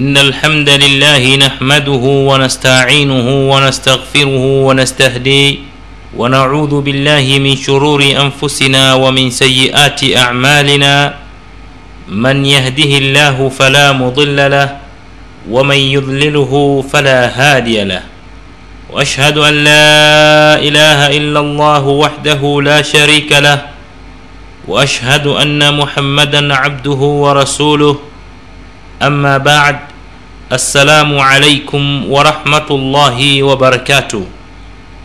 إن الحمد لله نحمده ونستعينه ونستغفره ونستهديه ونعوذ بالله من شرور أنفسنا ومن سيئات أعمالنا. من يهده الله فلا مضل له ومن يضلله فلا هادي له. وأشهد أن لا إله إلا الله وحده لا شريك له. وأشهد أن محمدا عبده ورسوله. أما بعد assalamu alaikum warahmatullahi wabarakatuh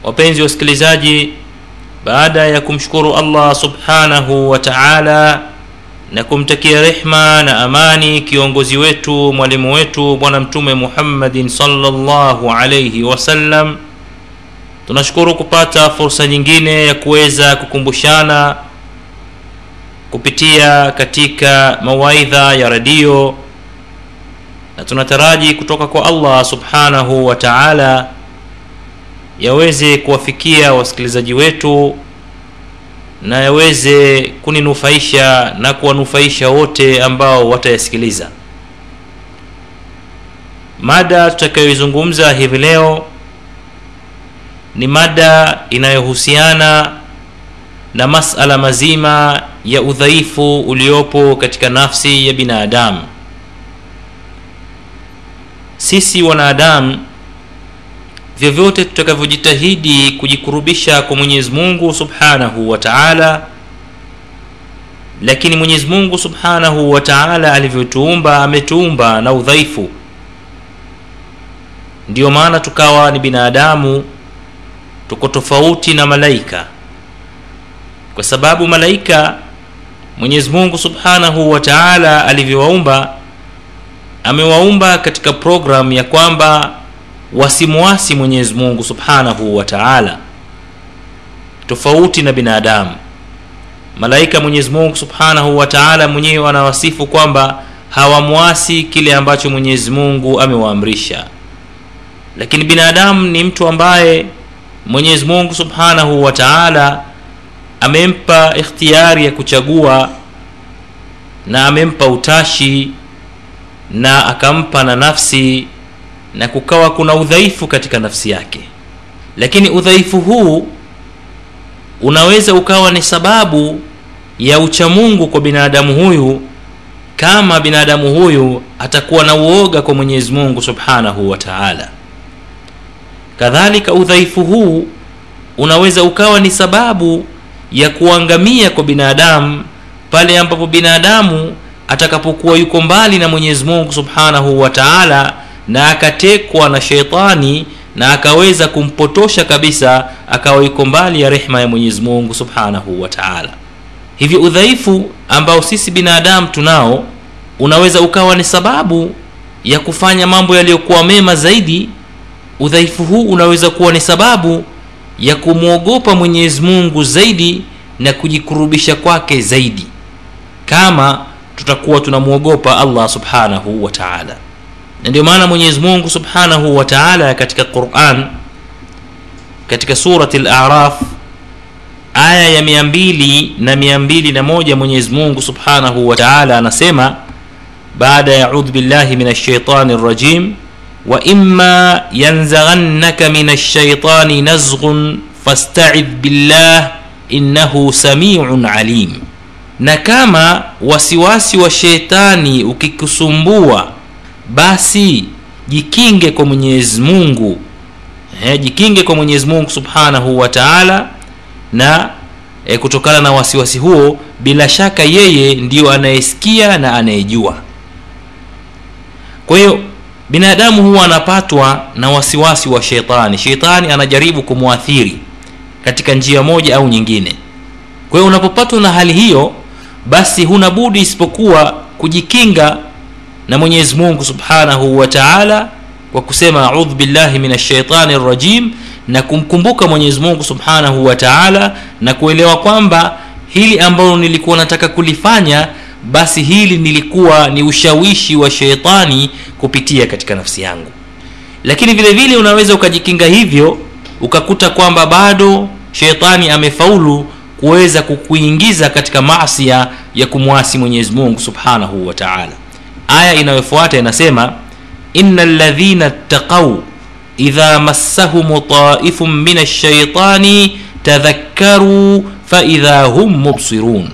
wapenzi wasikilizaji baada ya kumshukuru allah subhanahu wa taala na kumtakia rehma na amani kiongozi wetu mwalimu wetu bwana mtume muhammadin salllahu alaihi wasallam tunashukuru kupata fursa nyingine ya kuweza kukumbushana kupitia katika mawaidha ya redio na tunataraji kutoka kwa allah subhanahu wa taala yaweze kuwafikia wasikilizaji wetu na yaweze kuninufaisha na kuwanufaisha wote ambao watayasikiliza. Mada tutakayoizungumza hivi leo ni mada inayohusiana na masala mazima ya udhaifu uliopo katika nafsi ya binadamu sisi wanadamu vyovyote tutakavyojitahidi kujikurubisha kwa mwenyezi mungu subhanahu wa taala lakini mwenyezi mungu subhanahu wa taala alivyotuumba ametuumba na udhaifu. Ndiyo maana tukawa ni binadamu tuko tofauti na malaika. Kwa sababu malaika mwenyezi mungu subhanahu wa taala alivyowaumba amewaumba katika programu ya kwamba wasimwasi mwenyezi mungu subhanahu wa taala. Tofauti na binadamu. Malaika mwenyezi mungu subhanahu wa taala mwenyewe anawasifu kwamba hawamwasi kile ambacho mwenyezi mungu amewaamrisha. Lakini binadamu ni mtu ambaye mwenyezi mungu subhanahu wa taala amempa ikhtiyari ya kuchagua na amempa utashi na akampa na nafsi na kukawa kuna udhaifu katika nafsi yake. Lakini udhaifu huu unaweza ukawa ni sababu ya uchamungu kwa binadamu huyu kama binadamu huyu atakuwa na uoga kwa mwenyezi mungu subhanahu wa taala. Kadhalika udhaifu huu unaweza ukawa ni sababu ya kuangamia kwa binadamu pale ambapo binadamu atakapokuwa yuko mbali na mwenyezi mungu subhanahu wa taala na akatekwa na sheitani na akaweza kumpotosha kabisa akawa yuko mbali ya rehma ya mwenyezi mungu subhanahu wa taala. Hivyo udhaifu ambao sisi binadamu tunao unaweza ukawa ni sababu ya kufanya mambo yaliyokuwa mema zaidi. Udhaifu huu unaweza kuwa ni sababu ya kumwogopa mwenyezi mungu zaidi na kujikurubisha kwake zaidi. Kama tutakuwa tunamwogopa allah subhanahu wa taala. Na ndio maana mwenyezi mungu subhanahu wa taala katika quran katika surati laraf aya ya mia na mia mbili na moja mwenyezi mungu subhanahu wa taala anasema baada ya audhu billahi min alshaitani rajim waima yanzaghannaka min alshaitani nazghun fastaidh billah innahu samiun alim na kama wasiwasi wa sheitani ukikusumbua basi jikinge kwa mwenyezi mungu. Eh, jikinge kwa mwenyezi mungu subhanahu wa taala. Na eh, kutokana na wasiwasi huo bila shaka yeye ndiyo anayesikia na anayejua. Kwa hiyo binadamu huwa anapatwa na wasiwasi wa sheitani sheitani anajaribu kumwathiri katika njia moja au nyingine. Kwa hiyo unapopatwa na hali hiyo basi huna budi isipokuwa kujikinga na mwenyezi mungu subhanahu wa taala kwa kusema audhu billahi min ashaitani rajim na kumkumbuka mwenyezi mungu subhanahu wa taala na kuelewa kwamba hili ambalo nilikuwa nataka kulifanya basi hili nilikuwa ni ushawishi wa sheitani kupitia katika nafsi yangu. Lakini vile vile unaweza ukajikinga hivyo ukakuta kwamba bado sheitani amefaulu kuweza kukuingiza katika masia ya kumwasi mwenyezi mungu subhanahu wa taala. Aya inayofuata inasema ina ladhina ttaqau idha massahum taifun min alshaitani tadhakkaruu faidha hum mubsirun.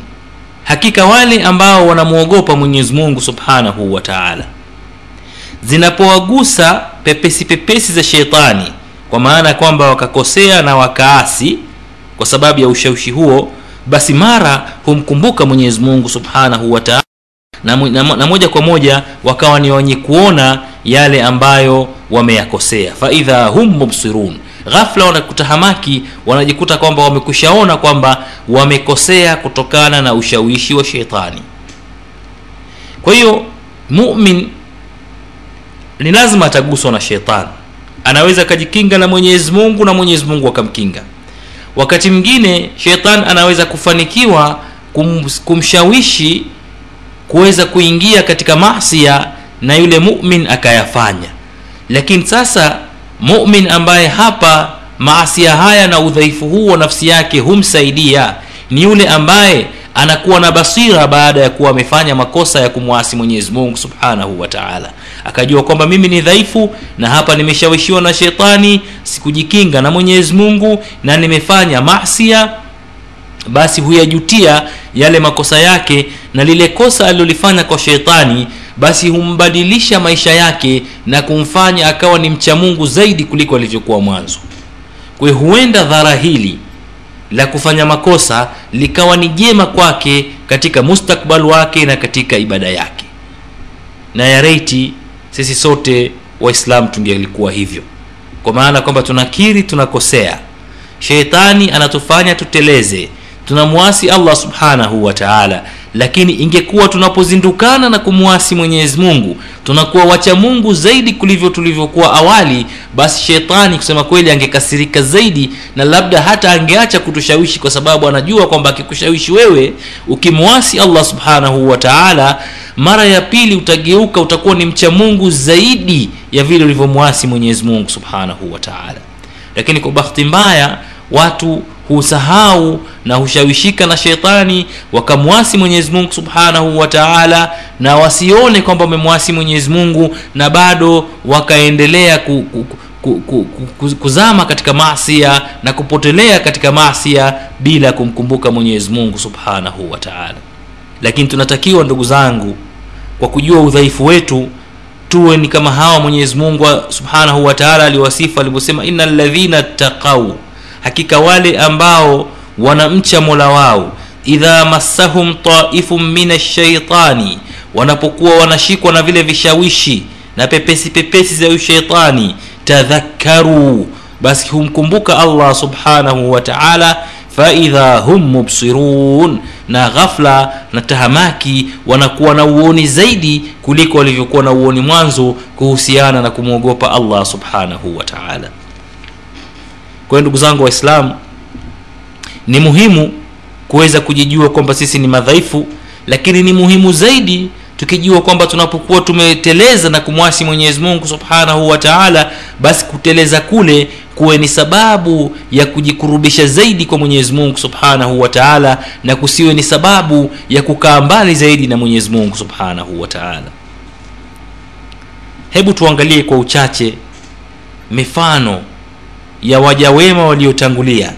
Hakika wale ambao wanamwogopa mwenyezi mungu subhanahu wa taala zinapowagusa pepesi pepesi za sheitani kwa maana kwamba wakakosea na wakaasi kwa sababu ya ushawishi huo basi mara humkumbuka mwenyezi mungu subhanahu wataala na, na, na moja kwa moja wakawa ni wenye kuona yale ambayo wameyakosea. Faidha hum mubsirun. Ghafla wanakutahamaki wanajikuta kwamba wamekushaona kwamba wamekosea kutokana na ushawishi wa sheitani. Kwa hiyo mumin ni lazima ataguswa na shetani anaweza akajikinga na mwenyezi mungu na mwenyezi mungu akamkinga wakati mwingine shetani anaweza kufanikiwa kum, kumshawishi kuweza kuingia katika masia na yule mumin akayafanya. Lakini sasa mumin ambaye hapa maasia haya na udhaifu huu wa nafsi yake humsaidia ni yule ambaye anakuwa na basira baada ya kuwa amefanya makosa ya kumwasi mwenyezi mungu subhanahu wa taala. Akajua kwamba mimi ni dhaifu na hapa nimeshawishiwa na shetani sikujikinga na mwenyezi mungu na nimefanya masia basi huyajutia yale makosa yake na lile kosa alilolifanya kwa sheitani basi humbadilisha maisha yake na kumfanya akawa ni mcha mungu zaidi kuliko alivyokuwa mwanzo. Kwe huenda dhara hili la kufanya makosa likawa ni jema kwake katika mustakbal wake na katika ibada yake. Na ya sisi sote waislam tungelikuwa hivyo kwa maana kwamba tunakiri tunakosea. Sheitani anatufanya tuteleze. Tunamwasi allah subhanahu wa taala lakini ingekuwa tunapozindukana na kumwasi mwenyezi mungu tunakuwa wacha mungu zaidi kulivyo tulivyokuwa awali basi shetani kusema kweli angekasirika zaidi na labda hata angeacha kutushawishi kwa sababu anajua kwamba akikushawishi wewe ukimwasi allah subhanahu wataala mara ya pili utageuka utakuwa ni mcha mungu zaidi ya vile ulivyomwasi mwenyezi mungu subhanahu wataala lakini kwa bahati mbaya watu husahau na hushawishika na sheitani wakamwasi mwenyezi mungu subhanahu wa taala na wasione kwamba wamemwasi mwenyezi mungu na bado wakaendelea ku, ku, ku, ku, ku, kuzama katika masia na kupotelea katika masia bila kumkumbuka mwenyezi mungu subhanahu wa taala. Lakini tunatakiwa ndugu zangu kwa kujua udhaifu wetu tuwe ni kama hawa mwenyezi mungu subhanahu wa taala aliwasifu alivyosema ina ladhina ttaqau hakika wale ambao wanamcha mola wao. Idha massahum taifun min ashaitani wanapokuwa wanashikwa na vile vishawishi na pepesi pepesi za ushaitani tadhakkaruu basi humkumbuka allah subhanahu wa taala faidha hum mubsirun na ghafla na tahamaki wanakuwa na uoni zaidi kuliko walivyokuwa na uoni mwanzo kuhusiana na kumwogopa allah subhanahu wa taala. Kwa ndugu zangu waislamu ni muhimu kuweza kujijua kwamba sisi ni madhaifu lakini ni muhimu zaidi tukijua kwamba tunapokuwa tumeteleza na kumwasi mwenyezi mungu subhanahu wa taala basi kuteleza kule kuwe ni sababu ya kujikurubisha zaidi kwa mwenyezi mungu subhanahu wa taala na kusiwe ni sababu ya kukaa mbali zaidi na mwenyezi mungu subhanahu wa taala. Hebu tuangalie kwa uchache mifano ya waja wema waliotangulia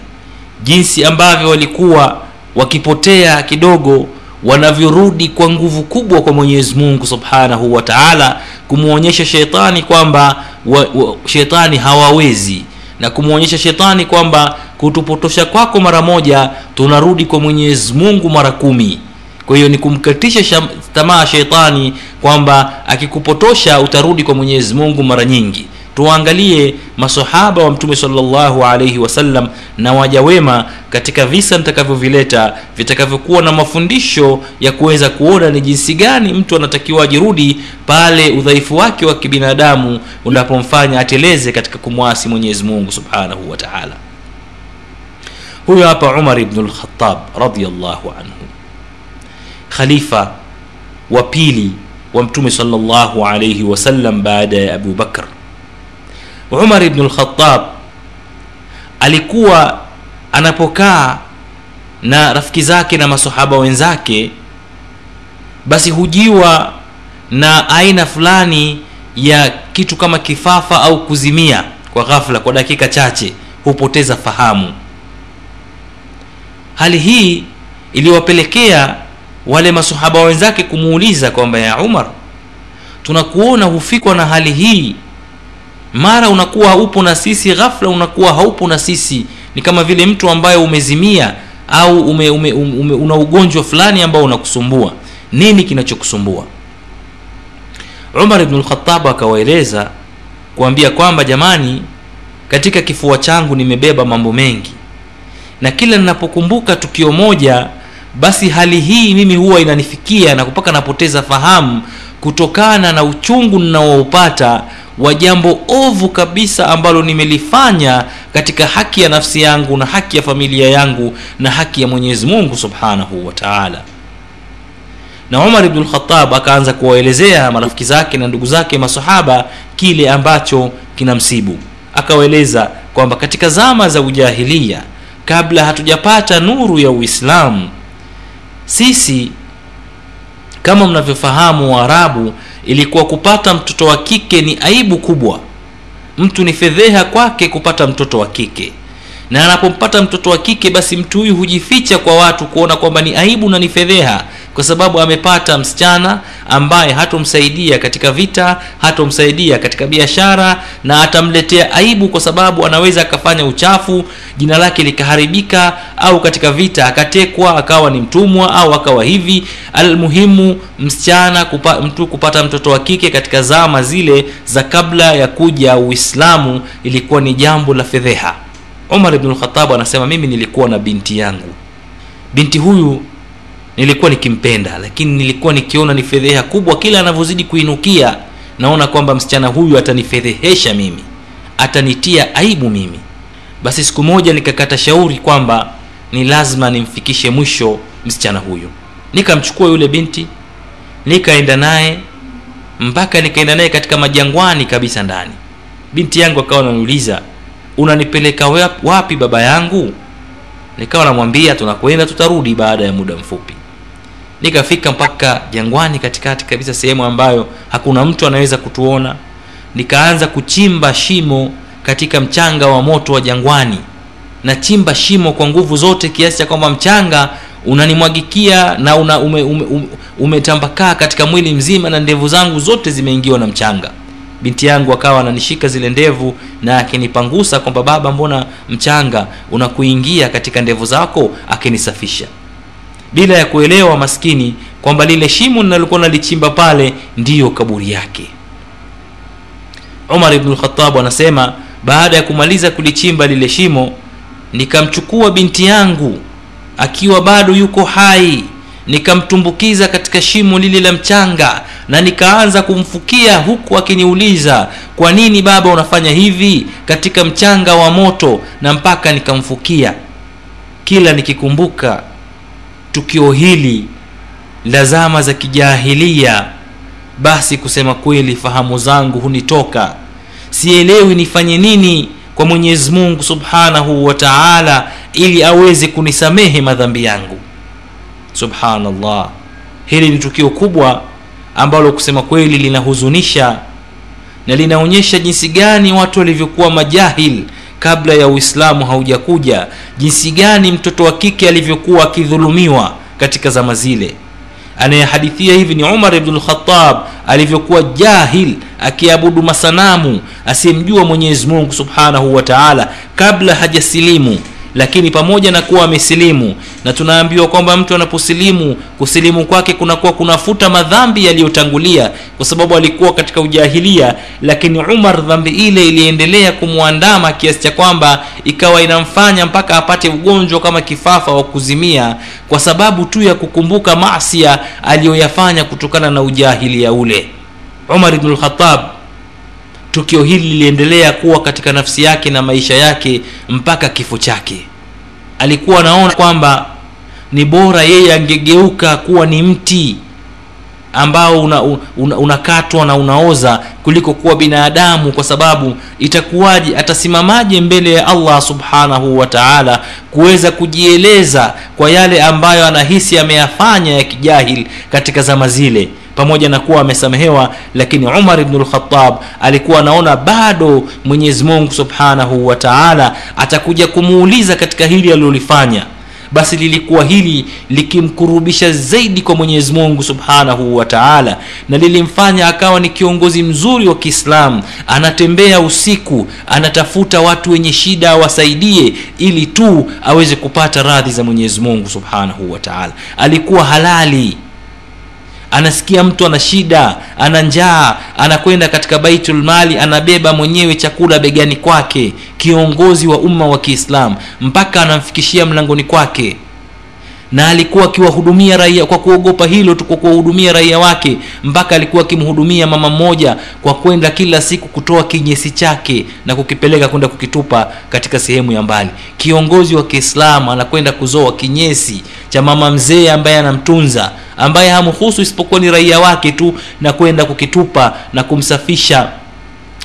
jinsi ambavyo walikuwa wakipotea kidogo wanavyorudi kwa nguvu kubwa kwa mwenyezi mungu subhanahu wa taala kumwonyesha shetani kwamba wa, wa, shetani hawawezi na kumwonyesha shetani kwamba kutupotosha kwako mara moja tunarudi kwa mwenyezi mungu mara kumi. Kwa hiyo ni kumkatisha tamaa shetani kwamba akikupotosha utarudi kwa mwenyezi mungu mara nyingi tuangalie masahaba wa mtume salllahu alaihi wasallam na waja wema katika visa nitakavyovileta vitakavyokuwa na mafundisho ya kuweza kuona ni jinsi gani mtu anatakiwa ajirudi pale udhaifu wake wa kibinadamu unapomfanya ateleze katika kumwasi mwenyezi mungu subhanahu wa taala. Huyo hapa umar ibnu lkhatab radiallahu anhu khalifa wa pili wa mtume salllahu alaihi wasallam baada ya abu bakr umar ibn lkhatab alikuwa anapokaa na rafiki zake na masahaba wenzake basi hujiwa na aina fulani ya kitu kama kifafa au kuzimia kwa ghafla kwa dakika chache hupoteza fahamu. Hali hii iliwapelekea wale masahaba wenzake kumuuliza kwamba ya umar tunakuona hufikwa na hali hii mara unakuwa upo na sisi ghafla unakuwa haupo na sisi. Ni kama vile mtu ambaye umezimia au ume, ume, ume, una ugonjwa fulani ambao unakusumbua. Nini kinachokusumbua? Umar ibn lkhatab akawaeleza kuambia kwamba jamani katika kifua changu nimebeba mambo mengi. Na kila ninapokumbuka tukio moja basi hali hii mimi huwa inanifikia na kupaka napoteza fahamu kutokana na uchungu ninaoupata wa jambo ovu kabisa ambalo nimelifanya katika haki ya nafsi yangu na haki ya familia yangu na haki ya mwenyezi mungu subhanahu wa taala. Na umar ibn lkhatab akaanza kuwaelezea marafiki zake na ndugu zake masahaba kile ambacho kinamsibu. Akawaeleza kwamba katika zama za ujahilia kabla hatujapata nuru ya uislamu sisi kama mnavyofahamu waarabu ilikuwa kupata mtoto wa kike ni aibu kubwa. Mtu ni fedheha kwake kupata mtoto wa kike. Na anapompata mtoto wa kike basi mtu huyu hujificha kwa watu kuona kwamba ni aibu na ni fedheha kwa sababu amepata msichana ambaye hatomsaidia katika vita hatomsaidia katika biashara na atamletea aibu kwa sababu anaweza akafanya uchafu jina lake likaharibika au katika vita akatekwa akawa ni mtumwa au akawa hivi. Almuhimu msichana kupa, mtu kupata mtoto wa kike katika zama zile za kabla ya kuja uislamu ilikuwa ni jambo la fedheha. Umar ibn lkhatab anasema mimi nilikuwa na binti yangu. Binti huyu nilikuwa nikimpenda lakini nilikuwa nikiona ni fedheha kubwa kila anavyozidi kuinukia. Naona kwamba msichana huyu atanifedhehesha mimi atanitia aibu mimi. Basi siku moja nikakata shauri kwamba ni lazima nimfikishe mwisho msichana huyu. Nikamchukua yule binti nikaenda naye mpaka nikaenda naye katika majangwani kabisa ndani. Binti yangu akawa ananiuliza unanipeleka wapi baba yangu? Nikawa namwambia tunakwenda tutarudi baada ya muda mfupi nikafika mpaka jangwani katikati kabisa sehemu ambayo hakuna mtu anaweza kutuona. Nikaanza kuchimba shimo katika mchanga wa moto wa jangwani. Nachimba shimo kwa nguvu zote kiasi cha kwamba mchanga unanimwagikia na una ume, ume, ume, umetambakaa katika mwili mzima na ndevu zangu zote zimeingiwa na mchanga. Binti yangu akawa ananishika zile ndevu na akinipangusa kwamba baba mbona mchanga unakuingia katika ndevu zako? Akinisafisha bila ya kuelewa maskini kwamba lile shimo linalokuwa nalichimba pale ndiyo kaburi yake. Umar ibnulkhatabu anasema baada ya kumaliza kulichimba lile shimo nikamchukua binti yangu akiwa bado yuko hai nikamtumbukiza katika shimo lile la mchanga na nikaanza kumfukia huku akiniuliza kwa nini baba unafanya hivi katika mchanga wa moto? Na mpaka nikamfukia. Kila nikikumbuka tukio hili la zama za kijahilia basi kusema kweli fahamu zangu hunitoka. Sielewi nifanye nini kwa mwenyezi mungu subhanahu wa taala ili aweze kunisamehe madhambi yangu. Subhanallah. Hili ni tukio kubwa ambalo kusema kweli linahuzunisha na linaonyesha jinsi gani watu walivyokuwa majahil kabla ya uislamu haujakuja jinsi gani mtoto wa kike alivyokuwa akidhulumiwa katika zama zile. Anayehadithia hivi ni umar ibnulkhatab alivyokuwa jahil akiabudu masanamu asiyemjua mwenyezi mungu subhanahu wa taala kabla hajasilimu lakini pamoja na kuwa amesilimu na tunaambiwa kwamba mtu anaposilimu kusilimu kwake kunakuwa kunafuta madhambi yaliyotangulia kwa sababu alikuwa katika ujahilia. Lakini umar dhambi ile iliendelea kumwandama kiasi cha kwamba ikawa inamfanya mpaka apate ugonjwa kama kifafa wa kuzimia kwa sababu tu ya kukumbuka masia aliyoyafanya kutokana na ujahilia ule. Umar ibn lkhatab tukio hili liliendelea kuwa katika nafsi yake na maisha yake mpaka kifo chake. Alikuwa anaona kwamba ni bora yeye angegeuka kuwa ni mti ambao unakatwa una, una, na unaoza kuliko kuwa binadamu kwa sababu itakuwaje atasimamaje mbele ya allah subhanahu wa taala kuweza kujieleza kwa yale ambayo anahisi ameyafanya ya kijahil katika zama zile pamoja na kuwa amesamehewa lakini umar ibn lkhatab alikuwa anaona bado mwenyezi mungu subhanahu wa taala atakuja kumuuliza katika hili alilolifanya. Basi lilikuwa hili likimkurubisha zaidi kwa mwenyezi mungu subhanahu wa taala na lilimfanya akawa ni kiongozi mzuri wa kiislamu. Anatembea usiku anatafuta watu wenye shida awasaidie ili tu aweze kupata radhi za mwenyezi mungu subhanahu wa taala. Alikuwa halali anasikia mtu ana shida ana njaa anakwenda katika baitul mali anabeba mwenyewe chakula begani kwake kiongozi wa umma wa kiislamu mpaka anamfikishia mlangoni kwake na alikuwa akiwahudumia raia kwa kuogopa hilo tu kwa kuwahudumia raia wake mpaka alikuwa akimhudumia mama mmoja kwa kwenda kila siku kutoa kinyesi chake na kukipeleka kwenda kukitupa katika sehemu ya mbali. Kiongozi wa kiislamu anakwenda kuzoa kinyesi cha mama mzee ambaye anamtunza ambaye hamhusu isipokuwa ni raia wake tu na kwenda kukitupa na kumsafisha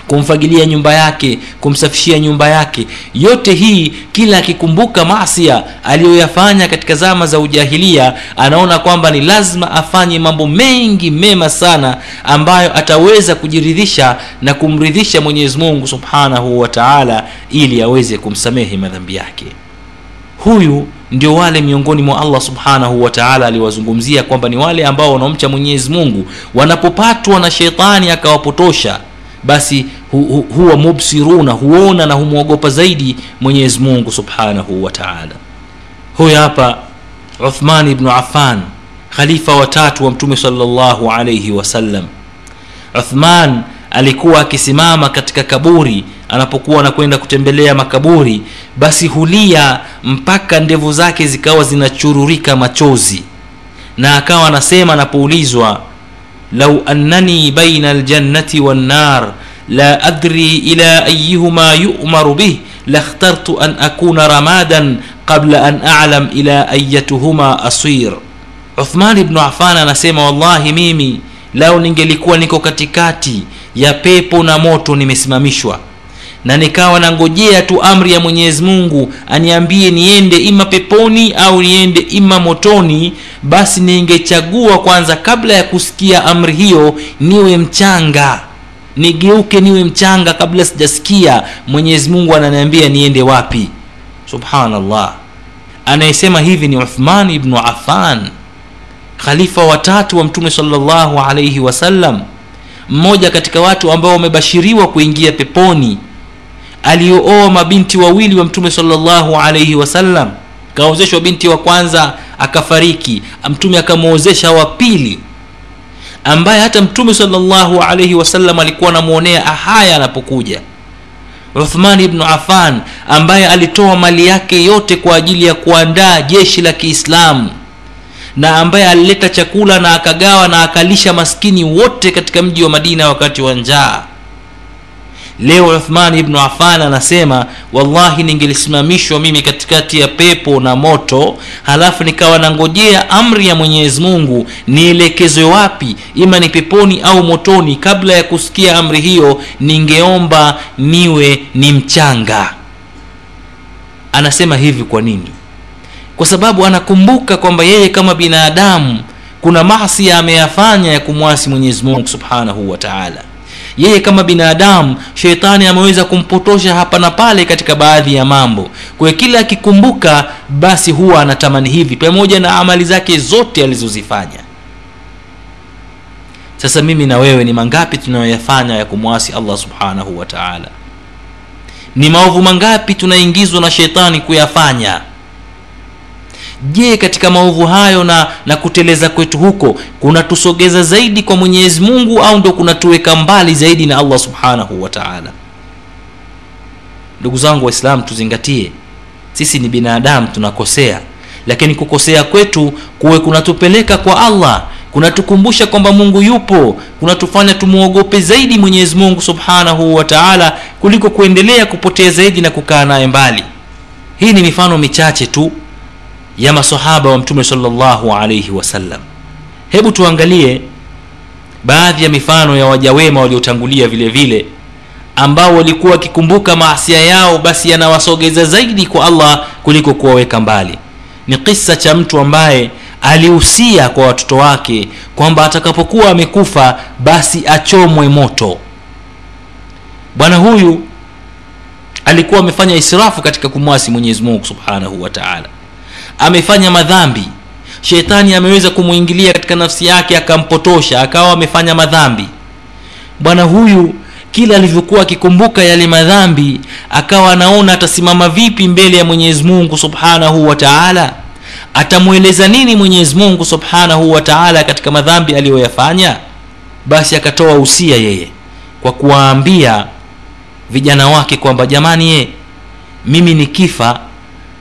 kumfagilia nyumba yake kumsafishia nyumba yake. Yote hii kila akikumbuka masia aliyoyafanya katika zama za ujahilia anaona kwamba ni lazima afanye mambo mengi mema sana ambayo ataweza kujiridhisha na kumridhisha mwenyezi mungu subhanahu wataala ili aweze kumsamehe madhambi yake. Huyu ndio wale miongoni mwa allah subhanahu wataala aliwazungumzia kwamba ni wale ambao wanaomcha mwenyezi mungu. Wanapopatwa na sheitani akawapotosha basi hu, hu, huwa mubsiruna huona na humwogopa zaidi mwenyezi mungu subhanahu wa taala. Huyu hapa uthman ibnu affan khalifa watatu wa mtume salllahu alaihi wasallam uthman alikuwa akisimama katika kaburi anapokuwa anakwenda kutembelea makaburi basi hulia mpaka ndevu zake zikawa zinachururika machozi. Na akawa anasema anapoulizwa lau annani baina aljannati wannar la adri ila ayihuma yu'maru bih lakhtartu an akuna ramadan qabla an a'lam ila ayatuhuma asir uthman ibnu affan anasema wallahi mimi lao ningelikuwa niko katikati ya pepo na moto nimesimamishwa na nikawa nangojea tu amri ya mwenyezi mungu aniambie niende ima peponi au niende ima motoni basi ningechagua kwanza kabla ya kusikia amri hiyo niwe mchanga. Nigeuke niwe mchanga kabla sijasikia mwenyezi mungu ananiambia niende wapi. Subhanallah. Anayesema hivi ni uthman ibnu affan khalifa watatu wa mtume salllahu alaihi wasallam mmoja katika watu ambao wamebashiriwa kuingia peponi aliyooa mabinti wawili wa mtume salllahu alaihi wasallam. Kaozeshwa binti wa kwanza akafariki. Mtume akamwozesha wa pili ambaye hata mtume salllahu alaihi wasallam alikuwa anamwonea ahaya anapokuja. Uthman ibnu afan ambaye alitoa mali yake yote kwa ajili ya kuandaa jeshi la kiislamu na ambaye alileta chakula na akagawa na akalisha maskini wote katika mji wa madina wakati wa njaa leo uthman ibnu affan anasema wallahi ningelisimamishwa mimi katikati ya pepo na moto halafu nikawa nangojea amri ya mwenyezi mungu nielekezwe wapi? Ima ni peponi au motoni? Kabla ya kusikia amri hiyo ningeomba niwe ni mchanga. Anasema hivi kwa nini? Kwa sababu anakumbuka kwamba yeye kama binadamu kuna maasi ameyafanya ya kumwasi mwenyezi mungu subhanahu wa taala yeye kama binadamu sheitani ameweza kumpotosha hapa na pale katika baadhi ya mambo. Kwayo kila akikumbuka basi huwa anatamani hivi pamoja na amali zake zote alizozifanya. Sasa mimi na wewe ni mangapi tunayoyafanya ya kumwasi allah subhanahu wa taala? Ni maovu mangapi tunaingizwa na sheitani kuyafanya je katika maovu hayo na na kuteleza kwetu huko kunatusogeza zaidi kwa mwenyezi mungu au ndo kunatuweka mbali zaidi na allah subhanahu wataala ndugu zangu waislamu tuzingatie sisi ni binadamu tunakosea. Lakini kukosea kwetu kuwe kunatupeleka kwa allah kunatukumbusha kwamba mungu yupo kunatufanya tumwogope zaidi mwenyezi mungu subhanahu wataala kuliko kuendelea kupotea zaidi na kukaa naye mbali. Hii ni mifano michache tu ya masahaba wa mtume salllahu alaihi wasallam hebu tuangalie baadhi ya mifano ya wajawema waliotangulia vile vile ambao walikuwa wakikumbuka maasia yao basi yanawasogeza zaidi kwa allah kuliko kuwaweka mbali. Ni kisa cha mtu ambaye alihusia kwa watoto wake kwamba atakapokuwa amekufa basi achomwe moto. Bwana huyu alikuwa amefanya israfu katika kumwasi mwenyezi mungu subhanahu wa taala amefanya madhambi. Shetani ameweza kumwingilia katika nafsi yake akampotosha akawa amefanya madhambi. Bwana huyu kila alivyokuwa akikumbuka yale madhambi akawa anaona atasimama vipi mbele ya mwenyezi mungu subhanahu wa taala? Atamweleza nini mwenyezi mungu subhanahu wa taala katika madhambi aliyoyafanya? Basi akatoa usia yeye kwa kuwaambia vijana wake kwamba jamani ye mimi nikifa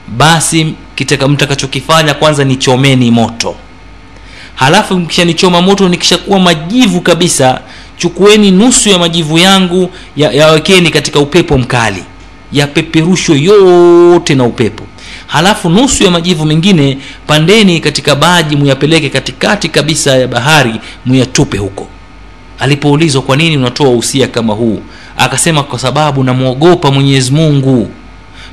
basi kitaka mtakachokifanya kwanza nichomeni moto. Halafu mkishanichoma moto nikishakuwa majivu kabisa chukueni nusu ya majivu yangu yawekeni ya katika upepo mkali. Yapeperushwe yote na upepo. Halafu nusu ya majivu mengine pandeni katika baji muyapeleke katikati kabisa ya bahari muyatupe huko. Alipoulizwa kwa nini unatoa usia kama huu? Akasema kwa sababu namwogopa mwenyezi mungu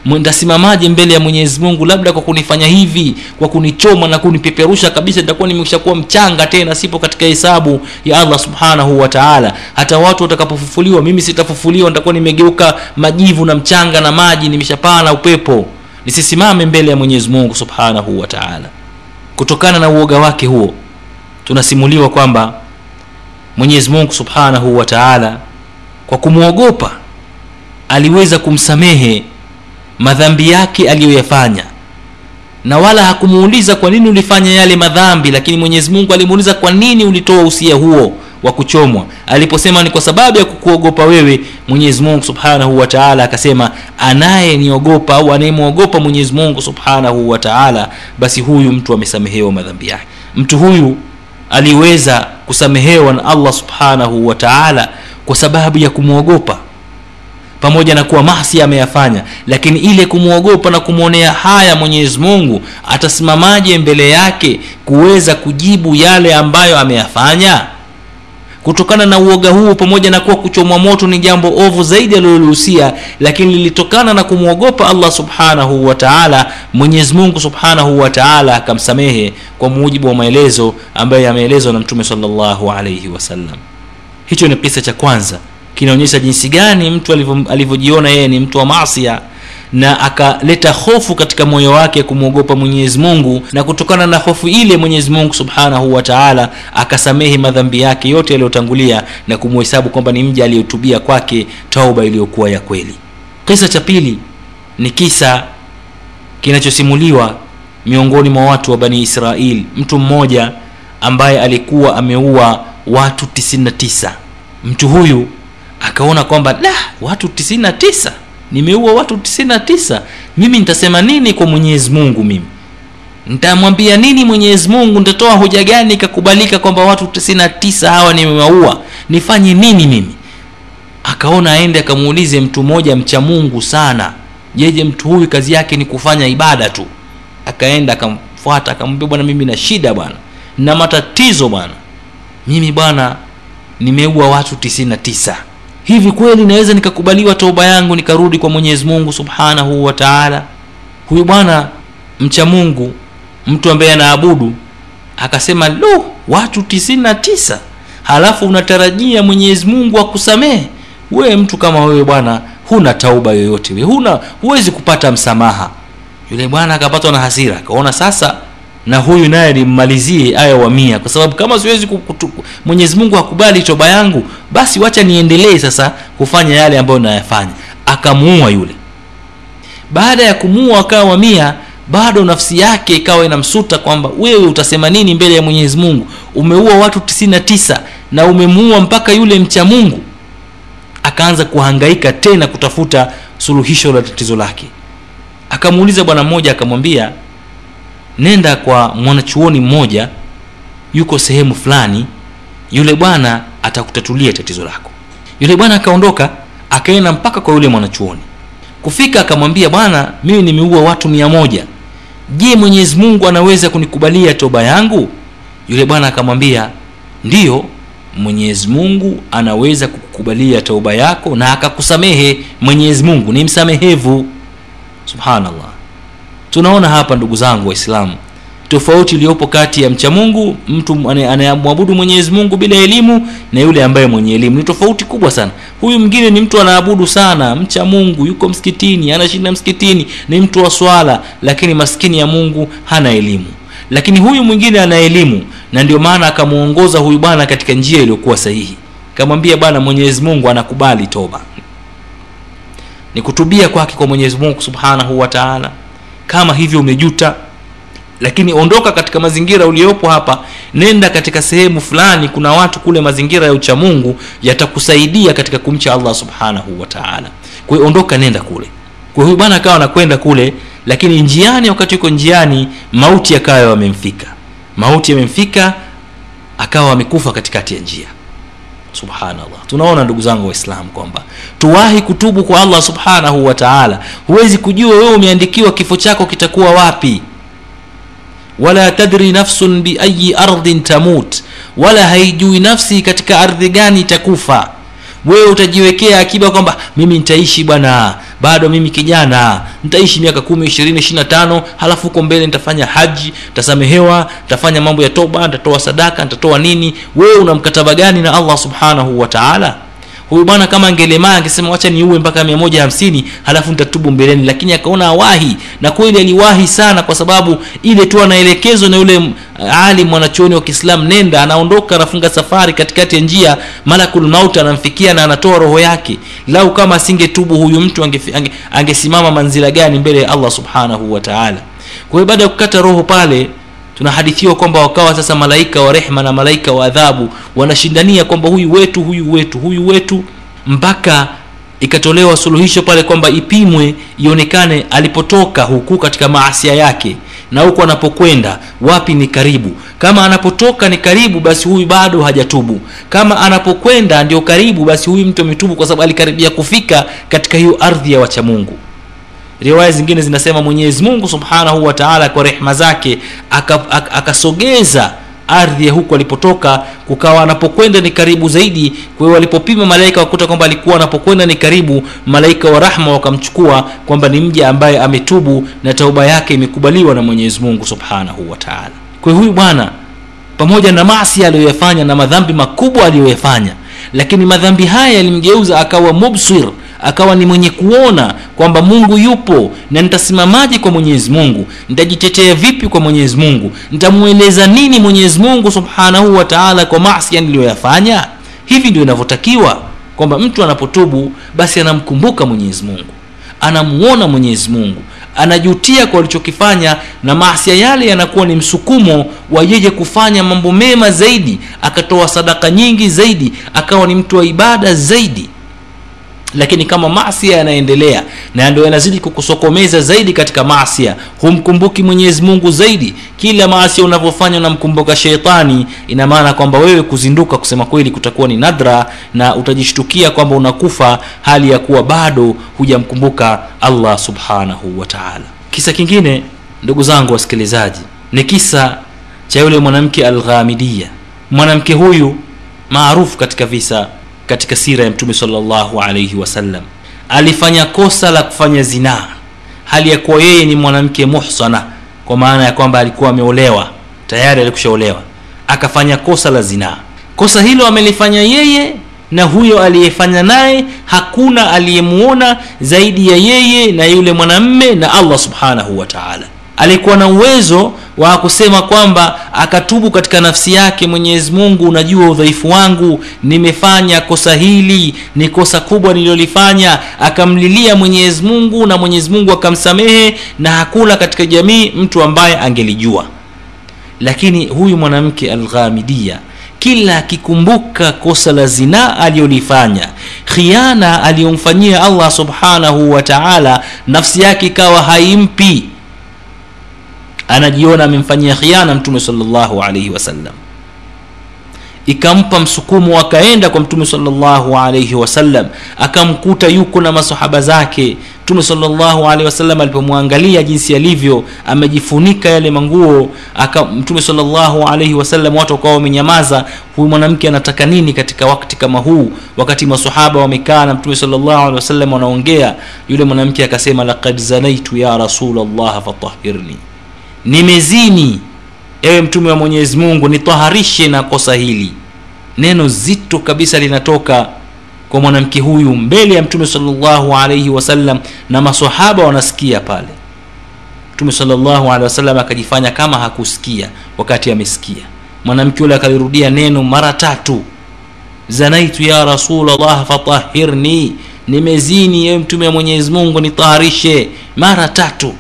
ntasimamaje mbele ya mwenyezi mungu labda kwa kunifanya hivi kwa kunichoma na kunipeperusha kabisa nitakuwa nimeshakuwa mchanga tena sipo katika hesabu ya allah subhanahu wataala hata watu watakapofufuliwa mimi sitafufuliwa nitakuwa nimegeuka majivu na mchanga na maji nimeshapaa na upepo. Nisisimame mbele ya mwenyezi mungu subhanahu wataala kutokana na uoga wake huo tunasimuliwa kwamba mwenyezi mungu subhanahu wataala kwa kumwogopa aliweza kumsamehe madhambi yake aliyoyafanya. Na wala hakumuuliza kwa nini ulifanya yale madhambi lakini mwenyezi mungu alimuuliza kwa nini ulitoa usia huo wa kuchomwa. Aliposema ni kwa sababu ya kukuogopa wewe mwenyezi mungu subhanahu wataala akasema anayeniogopa au anayemwogopa mwenyezi mungu subhanahu wataala basi huyu mtu amesamehewa madhambi yake. Mtu huyu aliweza kusamehewa na allah subhanahu wataala kwa sababu ya kumwogopa pamoja na kuwa masi ameyafanya. Lakini ile kumwogopa na kumwonea haya mwenyezi mungu atasimamaje mbele yake kuweza kujibu yale ambayo ameyafanya? Kutokana na uoga huo pamoja na kuwa kuchomwa moto ni jambo ovu zaidi alilolihusia lakini lilitokana na kumwogopa allah subhanahu wataala mwenyezimungu subhanahu wataala akamsamehe kwa mujibu wa maelezo ambayo yameelezwa na mtume salllahu alaihi wasallam hicho ni kisa cha kwanza kinaonyesha jinsi gani mtu alivyojiona yeye ni mtu wa masia na akaleta hofu katika moyo wake kumwogopa mwenyezi mungu na kutokana na hofu ile mwenyezi mungu subhanahu wataala akasamehe madhambi yake yote yaliyotangulia na kumuhesabu kwamba ni mja aliyotubia kwake tauba iliyokuwa ya kweli. Kisa cha pili ni kisa kinachosimuliwa miongoni mwa watu wa bani israil. Mtu mmoja ambaye alikuwa ameua watu 99 mtu huyu akaona kwamba la watu 99 nimeua watu 99 mimi nitasema nini kwa mwenyezi mungu mimi? Nitamwambia nini mwenyezi mungu? Nitatoa hoja gani ikakubalika kwamba watu 99 hawa nimewaua? Nifanye nini mimi? Akaona aende akamuulize mtu mmoja mcha mungu sana. Jeje mtu huyu kazi yake ni kufanya ibada tu. Akaenda akamfuata akamwambia bwana mimi na shida bwana. Na matatizo bwana. Mimi bwana nimeua watu 99 hivi kweli naweza nikakubaliwa toba yangu nikarudi kwa mwenyezi mungu subhanahu wa taala? Huyu bwana mcha mungu mtu ambaye anaabudu akasema lo watu 99 halafu unatarajia mwenyezi mungu akusamehe? Wewe mtu kama wewe bwana huna tauba yoyote we huna huwezi kupata msamaha. Yule bwana akapatwa na hasira akaona sasa na huyu naye nimmalizie aya wa mia. Kwa sababu kama siwezi mwenyezi mungu hakubali toba yangu basi wacha niendelee sasa kufanya yale ambayo nayafanya akamuua yule. Baada ya kumuua akawa wa mia bado nafsi yake ikawa inamsuta kwamba wewe utasema nini mbele ya mwenyezi mungu? Umeua watu 99 na umemuua mpaka yule mcha mungu. Akaanza kuhangaika tena kutafuta suluhisho la tatizo lake. Akamuuliza bwana mmoja akamwambia nenda kwa mwanachuoni mmoja yuko sehemu fulani yule bwana atakutatulia tatizo lako. Yule bwana akaondoka akaenda mpaka kwa yule mwanachuoni. Kufika akamwambia bwana mimi nimeua watu mia moja. Je mwenyezi mungu anaweza kunikubalia toba yangu? Yule bwana akamwambia ndiyo mwenyezi mungu anaweza kukubalia toba yako na akakusamehe mwenyezi mungu. Ni msamehevu. Subhanallah tunaona hapa ndugu zangu waislamu tofauti iliyopo kati ya mcha mungu mtu anayemwabudu mwenyezi mungu bila elimu na yule ambaye mwenye elimu. Ni tofauti kubwa sana. Huyu mwingine ni mtu anaabudu sana mcha mungu yuko msikitini anashinda msikitini ni mtu wa swala lakini maskini ya mungu hana elimu. Lakini huyu mwingine ana elimu na ndio maana akamwongoza huyu bwana katika njia iliyokuwa sahihi. Kamwambia bwana mwenyezi mungu anakubali toba. Ni kwake kwa mwenyezi mungu subhanahu wa kama hivyo umejuta. Lakini ondoka katika mazingira uliopo hapa. Nenda katika sehemu fulani. Kuna watu kule mazingira ya uchamungu yatakusaidia katika kumcha allah subhanahu wataala kwahiyo ondoka nenda kule. Kwa huyu bwana akawa anakwenda kule lakini njiani wakati yuko njiani mauti akawa yamemfika. Mauti yamemfika akawa amekufa katikati ya njia subhanallah. Tunaona ndugu zangu waislamu kwamba tuwahi kutubu kwa allah subhanahu wa taala. Huwezi kujua wewe umeandikiwa kifo chako kitakuwa wapi. Wala tadri nafsun biayi ardhin tamut. Wala haijui nafsi katika ardhi gani itakufa wewe utajiwekea akiba kwamba mimi nitaishi bwana bado mimi kijana nitaishi miaka kumi ishirini ishiri na tano halafu huko mbele nitafanya haji nitasamehewa nitafanya mambo ya toba nitatoa sadaka nitatoa nini? Wewe una mkataba gani na allah subhanahu wa taala huyu bwana kama angelemaa angesema wacha niue mpaka mia moja hamsini halafu nitatubu mbeleni. Lakini akaona awahi na kweli aliwahi sana kwa sababu ile tu anaelekezwa na yule alim mwanachuoni wa kiislamu nenda anaondoka anafunga safari katikati ya njia malakul maut anamfikia na anatoa roho yake. Lau kama asingetubu huyu mtu angesimama ange, ange manzila gani mbele ya allah subhanahu wataala kwa hiyo baada ya kukata roho pale tunahadithiwa kwamba wakawa sasa malaika wa rehma na malaika wa adhabu. Wanashindania kwamba huyu wetu huyu wetu huyu wetu. Mpaka ikatolewa suluhisho pale kwamba ipimwe ionekane alipotoka huku katika maasia yake na huku anapokwenda wapi ni karibu. Kama anapotoka ni karibu basi huyu bado hajatubu. Kama anapokwenda ndio karibu basi huyu mtu ametubu kwa sababu alikaribia kufika katika hiyo ardhi ya wachamungu riwaya zingine zinasema mwenyezi mungu subhanahu wa taala kwa rehma zake akasogeza aka, aka ardhi ya huku alipotoka kukawa anapokwenda ni karibu zaidi. Kwa hiyo walipopima malaika wakuta kwamba alikuwa anapokwenda ni karibu malaika wa rahma wakamchukua kwamba ni mja ambaye ametubu na tauba yake imekubaliwa na mwenyezi mungu subhanahu wa taala. Kwa huyu bwana pamoja na maasi aliyoyafanya na madhambi makubwa aliyoyafanya lakini madhambi haya yalimgeuza akawa mubsir akawa ni mwenye kuona kwamba mungu yupo na nitasimamaje kwa mwenyezi mungu? Nitajitetea vipi kwa mwenyezi mungu? Nitamweleza nini mwenyezi mungu subhanahu wa taala kwa masia niliyoyafanya? Hivi ndio inavyotakiwa kwamba mtu anapotubu basi anamkumbuka mwenyezi mungu. Anamuona mwenyezi mungu. Anajutia kwa alichokifanya na maasia yale yanakuwa ni msukumo wa yeye kufanya mambo mema zaidi akatoa sadaka nyingi zaidi akawa ni mtu wa ibada zaidi lakini kama masia yanaendelea na ndio yanazidi kukusokomeza zaidi katika masia humkumbuki mwenyezi mungu zaidi. Kila maasia unavyofanya unamkumbuka sheitani ina maana kwamba wewe kuzinduka kusema kweli kutakuwa ni nadra na utajishtukia kwamba unakufa hali ya kuwa bado hujamkumbuka allah subhanahu wa taala. Kisa kingine ndugu zangu wasikilizaji ni kisa cha yule mwanamke alghamidia mwanamke huyu maarufu katika visa katika sira ya mtume salllahu alaihi wasallam alifanya kosa la kufanya zinaa hali ya kuwa yeye ni mwanamke muhsana kwa maana ya kwamba alikuwa ameolewa tayari alikushaolewa akafanya kosa la zinaa kosa hilo amelifanya yeye na huyo aliyefanya naye hakuna aliyemuona zaidi ya yeye na yule mwanamme na allah subhanahu wa taala. Alikuwa na uwezo wa kusema kwamba akatubu katika nafsi yake mwenyezi mungu unajua udhaifu wangu nimefanya kosa hili ni kosa kubwa nililolifanya. Akamlilia mwenyezi mungu na mwenyezi mungu akamsamehe na hakuna katika jamii mtu ambaye angelijua. Lakini huyu mwanamke alghamidia kila akikumbuka kosa la zinaa aliyolifanya khiana aliyomfanyia allah subhanahu wa taala nafsi yake ikawa haimpi anajiona amemfanyia khiana mtume salllahu alaihi wasallam ikampa msukumo akaenda kwa mtume salllahu alaihi wasallam akamkuta yuko na masahaba zake. Mtume salllahu alaihi wasallam alipomwangalia jinsi alivyo amejifunika yale manguo aka mtume salllahu alaihi wasallam watu wakawa wamenyamaza huyu mwanamke anataka nini katika wakati kama huu? Wakati masahaba wamekaa na mtume salllahu alaihi wasallam wanaongea yule mwanamke akasema laqad zanaitu ya rasulllah fatahirni nimezini ewe mtume wa mwenyezi mungu nitaharishe na kosa hili. Neno zito kabisa linatoka kwa mwanamke huyu mbele ya mtume salllahu alaihi wasallam na masahaba wanasikia pale. Mtume salllahu alehi wasallam akajifanya kama hakusikia wakati amesikia. Mwanamke yule akalirudia neno mara tatu. Zanaitu ya rasulllah fatahirni nimezini ewe mtume wa mwenyezi mungu nitaharishe mara tatu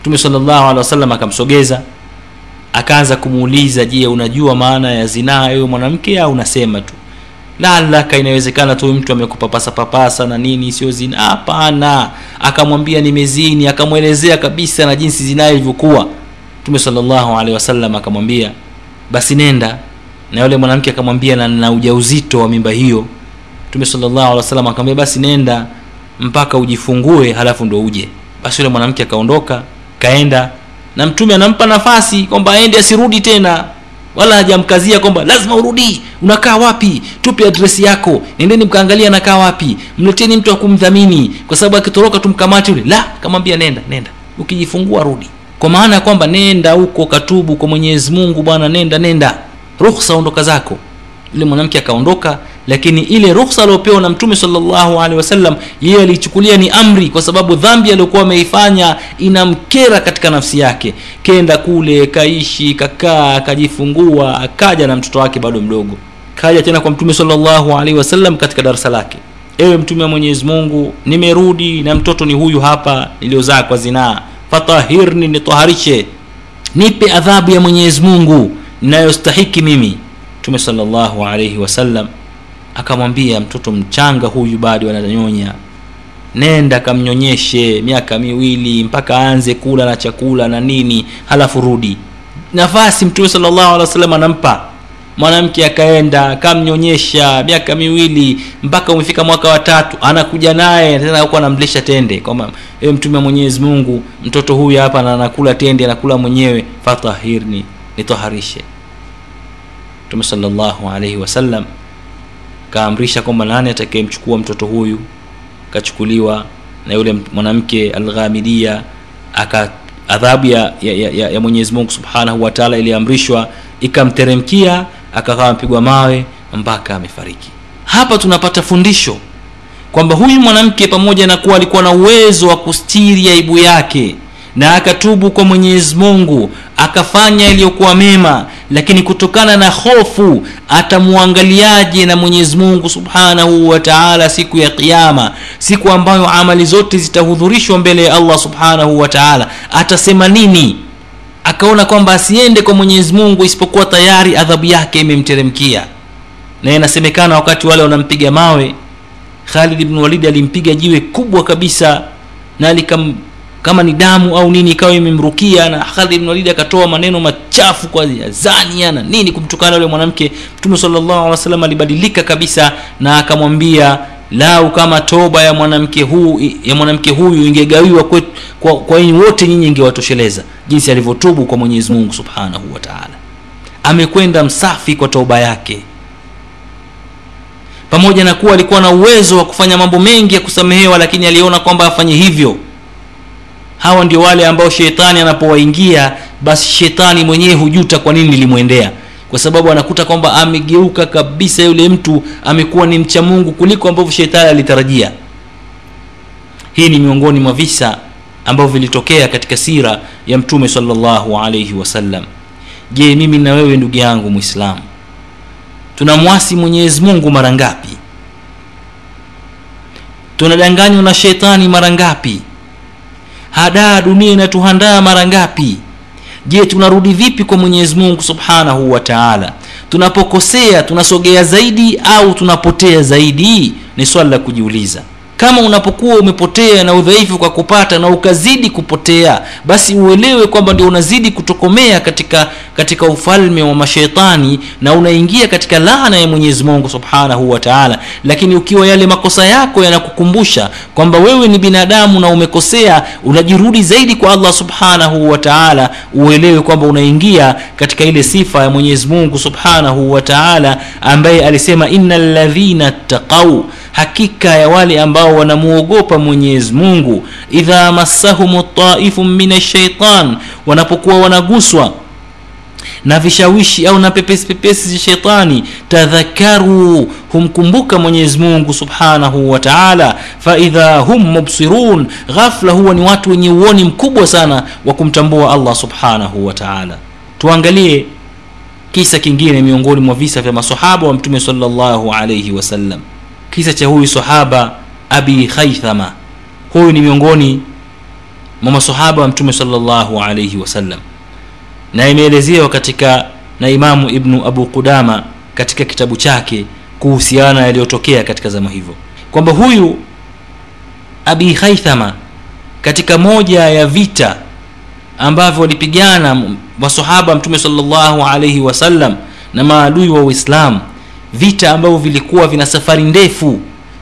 mtume salllahu alehi wasallam akamsogeza akaanza kumuuliza je unajua maana ya zinaa ewe mwanamke au unasema tu? Lalaka inawezekana tu mtu amekupapasa papasa na nini sio zina hapana. Akamwambia nimezini. Akamwelezea kabisa na jinsi zinaa ilivyokuwa. Mtume salllahu alehi wasallam akamwambia basi nenda. Na yule mwanamke akamwambia na, na ujauzito wa mimba hiyo. Mtume salllahu alehi wasallam akamwambia basi nenda mpaka ujifungue halafu ndo uje. Basi yule mwanamke akaondoka kaenda na mtume anampa nafasi kwamba aende asirudi tena wala hajamkazia kwamba lazima urudi. Unakaa wapi? Tupe adresi yako. Nendeni mkaangalia anakaa wapi. Mleteni mtu akumdhamini kwa sababu akitoroka tumkamate yule. La kamwambia nenda nenda. Ukijifungua rudi. Kwa maana ya kwamba nenda huko katubu kwa mwenyezi mungu bwana nenda nenda. Ruhusa ondoka zako. Yule mwanamke akaondoka lakini ile ruhusa aliopewa na mtume salllahu alehi wasallam yeye aliichukulia ni amri kwa sababu dhambi aliyokuwa ameifanya inamkera katika nafsi yake. Kenda kule kaishi kakaa akajifungua akaja na mtoto wake bado mdogo. Kaja tena kwa mtume salllahu alaihi wasallam katika darasa lake. Ewe mtume wa mwenyezi mungu nimerudi na mtoto ni huyu hapa niliyozaa kwa zinaa. Fatahirni nitoharishe. Nipe adhabu ya mwenyezi mungu ninayostahiki mimi. Mtume salllahu alaihi wasallam akamwambia mtoto mchanga huyu bado ananyonya nenda kamnyonyeshe miaka miwili mpaka aanze kula na chakula na nini halafu rudi. Nafasi mtume salllahu alehi wasallam anampa. Mwanamke akaenda kamnyonyesha miaka miwili mpaka umefika mwaka wa tatu anakuja naye tena anamlisha tende kwamba ewe mtume wa mwenyezi mungu mtoto huyu hapa na anakula tende anakula mwenyewe fatahirni nitaharishe mtume salllahu alaihi wasallam kaamrisha kwamba nani atakayemchukua mtoto huyu kachukuliwa na yule mwanamke alghamidia aka adhabu ya, ya, ya, ya mwenyezi mungu subhanahu wataala iliamrishwa ikamteremkia akakaa amepigwa mawe mpaka amefariki. Hapa tunapata fundisho kwamba huyu mwanamke pamoja na kuwa alikuwa na uwezo wa kustiri aibu yake na akatubu kwa mwenyezi mungu akafanya iliyokuwa mema lakini kutokana na hofu atamwangaliaje na mwenyezi mungu subhanahu wa taala siku ya qiama siku ambayo amali zote zitahudhurishwa mbele ya allah subhanahu wa taala. Atasema nini? Akaona kwamba asiende kwa mwenyezi mungu isipokuwa tayari adhabu yake imemteremkia. Na inasemekana wakati wale wanampiga mawe khalid bnu walidi alimpiga jiwe kubwa kabisa na likam kama ni damu au nini ikawa imemrukia na Khalid ibn Walid akatoa maneno machafu kwa zania na nini kumtukana yule mwanamke. Mtume sallallahu alaihi wasallam alibadilika kabisa na akamwambia lau kama toba ya mwanamke huu ya mwanamke huyu ingegawiwa kwa kwa, kwa wote nyinyi ingewatosheleza jinsi alivyotubu kwa Mwenyezi Mungu Subhanahu wa amekwenda msafi kwa toba yake. Pamoja na kuwa alikuwa na uwezo wa kufanya mambo mengi ya kusamehewa lakini aliona kwamba afanye hivyo hawa ndio wale ambao shetani anapowaingia basi shetani mwenyewe hujuta kwa nini lilimwendea kwa sababu anakuta kwamba amegeuka kabisa yule mtu amekuwa ni mcha mungu kuliko ambavyo shetani alitarajia. Hii ni miongoni mwa visa ambavyo vilitokea katika sira ya mtume salllahu alaihi wasallam je mimi na wewe ndugu yangu mwislamu tunamwasi mwenyezi mungu mara ngapi? Tunadanganywa na shetani mara ngapi hadaa dunia inatuhandaa mara ngapi? Je tunarudi vipi kwa mwenyezi mungu subhanahu wa taala? Tunapokosea tunasogea zaidi au tunapotea zaidi? Ni swala la kujiuliza kama unapokuwa umepotea na udhaifu kwa kupata na ukazidi kupotea basi uelewe kwamba ndio unazidi kutokomea katika katika ufalme wa mashetani na unaingia katika laana ya mwenyezi mungu subhanahu wa taala. Lakini ukiwa yale makosa yako yanakukumbusha kwamba wewe ni binadamu na umekosea unajirudi zaidi kwa allah subhanahu wa taala uelewe kwamba unaingia katika ile sifa ya mwenyezi mungu subhanahu wa taala ambaye alisema ina ladhina ttaqau hakika ya wale ambao wanamuogopa mwenyezi mungu. Idha massahum taifu min ashaitan wanapokuwa wanaguswa na vishawishi au na pepesi pepesi za shetani tadhakaru humkumbuka mwenyezi mungu subhanahu wa taala. Faidha hum mubsirun ghafla huwa ni watu wenye uoni mkubwa sana wa kumtambua allah subhanahu wa taala. Tuangalie kisa kingine miongoni mwa visa vya masahaba wa mtume salllahu alaihi wasallam kisa cha huyu sahaba abi khaithama huyu ni miongoni mwa masahaba wa mtume salllahu alaihi wasallam na imeelezewa katika na imamu ibnu abu qudama katika kitabu chake kuhusiana yaliyotokea katika zama hivyo kwamba huyu abi khaithama katika moja ya vita ambavyo walipigana masahaba mtume salllahu alaihi wasallam na maadui wa uislamu vita ambavyo vilikuwa vina safari ndefu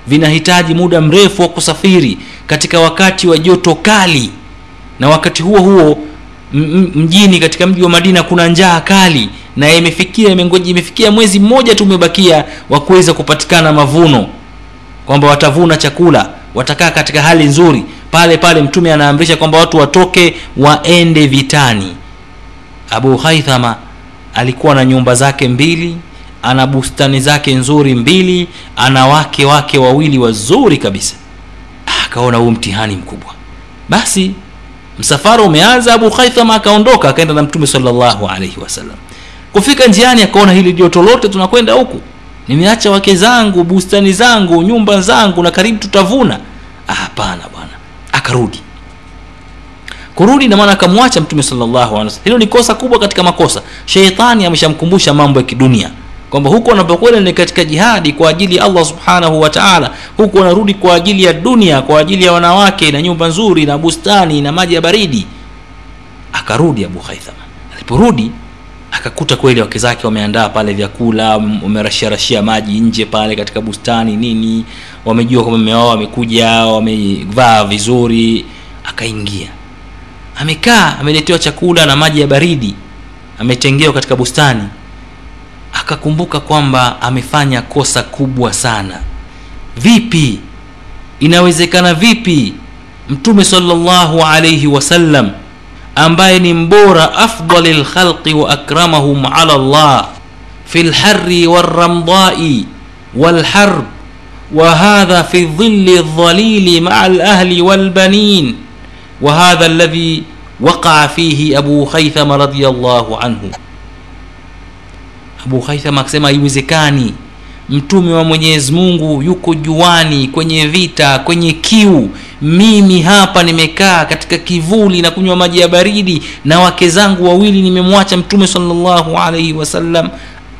vinahitaji muda mrefu wa kusafiri katika wakati wa joto kali. Na wakati huo huo mjini katika mji wa madina kuna njaa kali na imefikia imefikia mwezi mmoja tu umebakia wa kuweza kupatikana mavuno. Kwamba watavuna chakula watakaa katika hali nzuri. Pale pale mtume anaamrisha kwamba watu watoke waende vitani. Abu haithama alikuwa na nyumba zake mbili ana bustani zake nzuri mbili ana wake wake wawili wazuri kabisa. Akaona huu mtihani mkubwa. Basi msafara umeanza abu khaithama akaondoka akaenda na mtume salllahu alaihi wasallam. Kufika njiani akaona hili joto lote tunakwenda huku. Nimeacha wake zangu bustani zangu nyumba zangu na karibu tutavuna. Hapana bwana. Akarudi. Kurudi namaana akamwacha mtume salllahu hilo ni kosa kubwa katika makosa. Sheitani ameshamkumbusha mambo ya kidunia kwamba huku wanapokwenda ni katika jihadi kwa ajili ya allah subhanahu wa taala. Huku wanarudi kwa ajili ya dunia kwa ajili ya wanawake na nyumba nzuri na bustani na maji ya baridi. Akarudi abu haithama aliporudi akakuta kweli wake zake wameandaa pale vyakula wamerashiarashia maji nje pale katika bustani nini. Wamejua kwamba mume wao wamekuja wamevaa vizuri akaingia. Amekaa ameletewa chakula na maji ya baridi ametengewa katika bustani akakumbuka kwamba amefanya kosa kubwa sana vipi inawezekana vipi mtume salllahu alaihi wasallam ambaye ni mbora afdali lkhalqi wa akramahum ala llah fi lhari walramdai walharb وهذا في ظل الظليل مع الأهل والبنين وهذا الذي وقع فيه أبو خيثم رضي الله عنه abu haitham akasema haiwezekani. Mtume wa mwenyezi mungu yuko juani kwenye vita kwenye kiu. Mimi hapa nimekaa katika kivuli na kunywa maji ya baridi na wake zangu wawili nimemwacha mtume salllahu alaihi wasallam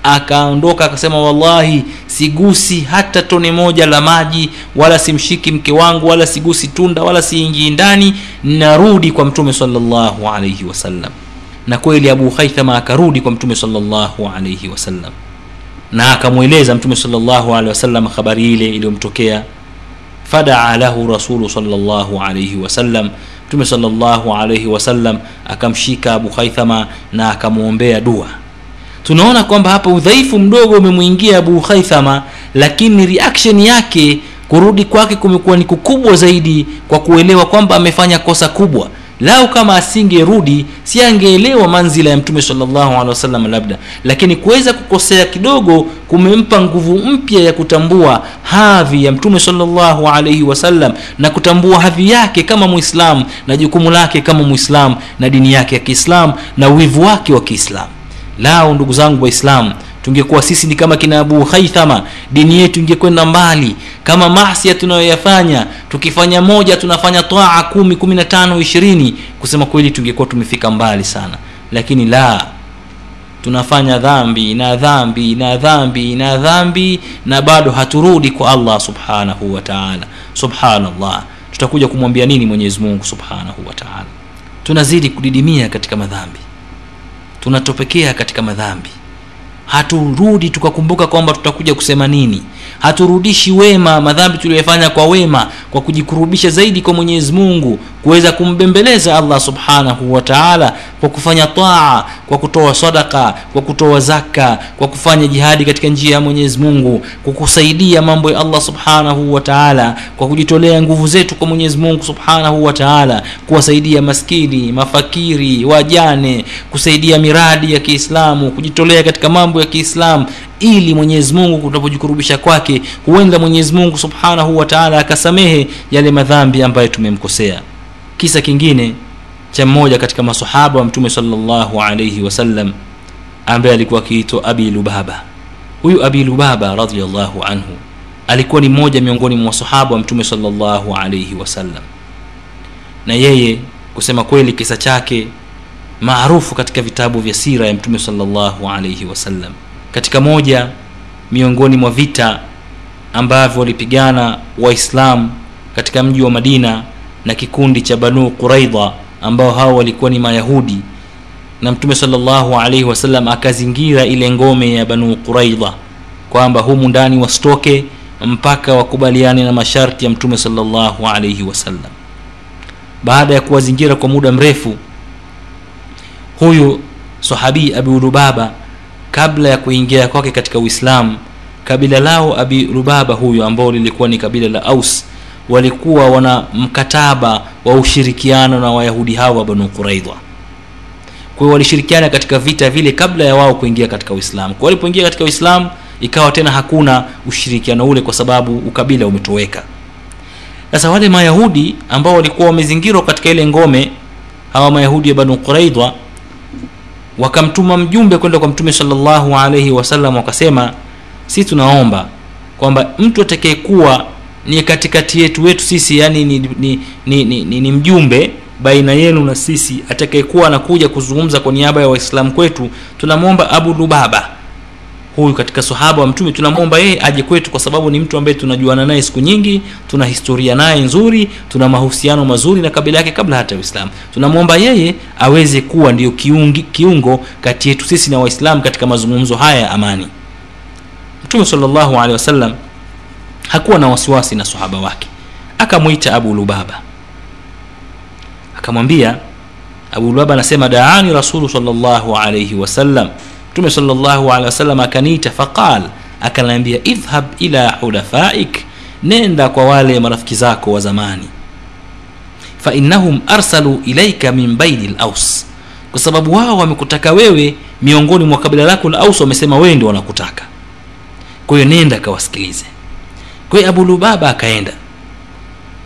akaondoka akasema wallahi sigusi hata tone moja la maji wala simshiki mke wangu wala sigusi tunda wala siingii ndani. Narudi kwa mtume salllahu alaihi wasallam na kweli abu haithama akarudi kwa mtume salllahu alaihi wasallam. Na akamweleza mtume salllahu alehi wasallam habari ile iliyomtokea. Fadaa lahu rasulu salllahu alaihi wasallam. Mtume salllahu alaihi wasallam akamshika abu haithama na akamwombea dua. Tunaona kwamba hapa udhaifu mdogo umemwingia abu haithama lakini reaction yake kurudi kwake kumekuwa ni kukubwa zaidi kwa kuelewa kwamba amefanya kosa kubwa lau kama asingerudi si angeelewa manzila ya mtume salllahu alehi wasallam labda. Lakini kuweza kukosea kidogo kumempa nguvu mpya ya kutambua hadhi ya mtume salllahu alaihi wasallam na kutambua hadhi yake kama mwislamu na jukumu lake kama mwislamu na dini yake ya kiislamu na wivu wake wa kiislamu lao ndugu zangu waislamu tungekuwa sisi ni kama kina abu haithama dini yetu ingekwenda mbali. Kama masia tunayoyafanya tukifanya moja tunafanya taa kumi kumi na tano ishirini. Kusema kweli tungekuwa tumefika mbali sana. Lakini la tunafanya dhambi na dhambi na dhambi na dhambi na bado haturudi kwa allah subhanahu wataala subhanallah. Tutakuja kumwambia nini mwenyezi mungu subhanahu wataala tunazidi kudidimia katika madhambi. Tunatopekea katika madhambi haturudi tukakumbuka kwamba tutakuja kusema nini. Haturudishi wema madhambi tuliyofanya kwa wema kwa kujikurubisha zaidi kwa mwenyezi mungu kuweza kumbembeleza allah subhanahu wa taala kwa kufanya taa kwa kutoa sadaka kwa kutoa zaka kwa kufanya jihadi katika njia ya mwenyezi mungu kwa kusaidia mambo ya allah subhanahu wa taala kwa kujitolea nguvu zetu kwa mwenyezi mungu subhanahu wa taala kuwasaidia maskini mafakiri wajane kusaidia miradi ya kiislamu kujitolea katika mambo ya kiislamu ili mwenyezi mungu tunapojikurubisha kwake huenda mwenyezi mungu subhanahu wataala akasamehe yale madhambi ambayo tumemkosea. Kisa kingine cha mmoja katika masahaba wa mtume salllahu alaihi wasallam ambaye alikuwa akiitwa abi lubaba. Huyu abi lubaba radiallahu anhu alikuwa ni mmoja miongoni mwa masahaba wa mtume salllahu alaihi wasallam na yeye kusema kweli kisa chake maarufu katika vitabu vya sira ya mtume salllahu alaihi wasallam katika moja miongoni mwa vita ambavyo walipigana waislamu katika mji wa madina na kikundi cha banu quraidha ambao hao walikuwa ni mayahudi na mtume salllahu alaihi wasallam akazingira ile ngome ya banu quraidha kwamba humu ndani wasitoke mpaka wakubaliane na masharti ya mtume salllahu alaihi wasallam baada ya kuwazingira kwa muda mrefu huyu sahabii abi lubaba kabla ya kuingia kwake katika uislamu kabila lao abi lubaba huyu ambao lilikuwa ni kabila la aus walikuwa wana mkataba wa ushirikiano na wayahudi hao wa banu quraidha. Kwa walishirikiana katika vita vile kabla ya wao kuingia katika uislamu. Kwa walipoingia katika uislamu ikawa tena hakuna ushirikiano ule kwa sababu ukabila umetoweka. Sasa wale mayahudi ambao walikuwa wamezingirwa katika ile ngome hawa mayahudi ya banu quraidha wakamtuma mjumbe kwenda kwa mtume salllahu alaihi wasallam wakasema si tunaomba kwamba mtu atakayekuwa ni katikati yetu wetu sisi yani ni, ni, ni, ni, ni, ni mjumbe baina yenu na sisi atakayekuwa anakuja kuzungumza kwa niaba ya waislamu kwetu tunamwomba abu lubaba huyu katika sahaba wa mtume. Tunamwomba yeye aje kwetu kwa sababu ni mtu ambaye tunajuana naye siku nyingi tuna historia naye nzuri tuna mahusiano mazuri na kabila yake kabla hata uislamu. Tunamwomba yeye aweze kuwa ndiyo kiungi, kiungo kati yetu sisi na waislamu katika mazungumzo haya ya amani. Mtume salllahu alehi wasallam hakuwa na wasiwasi na sahaba wake. Akamwita abu lubaba. Akamwambia abu lubaba anasema daani rasulu salllahu alaihi wasallam mtume wasallam akaniita faqal akanaambia idhhab ila hulafaik nenda kwa wale marafiki zako wa zamani. Fainnahum arsalu ilaika min baini laus kwa sababu wao wamekutaka wewe miongoni mwa kabila lako la aus wamesema wewe ndio wanakutaka. Kwa hiyo nenda akawasikilize kwa hiyo abu akaenda.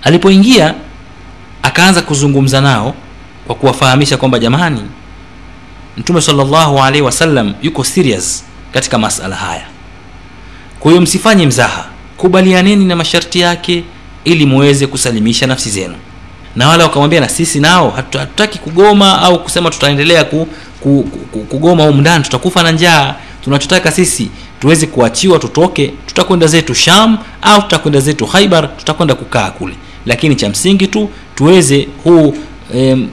Alipoingia akaanza kuzungumza nao kwa kuwafahamisha kwamba jamani mtume salllahu alaihi wasallam yuko serious katika masala haya. Kwa hiyo msifanye mzaha kubalianeni na masharti yake ili muweze kusalimisha nafsi zenu. Na wale wakamwambia na sisi nao hatutaki kugoma au kusema tutaendelea ku, ku, ku, kugoma humu ndani tutakufa na njaa. Tunachotaka sisi tuweze kuachiwa tutoke tutakwenda zetu sham au tutakwenda zetu khaibar tutakwenda kukaa kule. Lakini cha msingi tu tuweze huu em,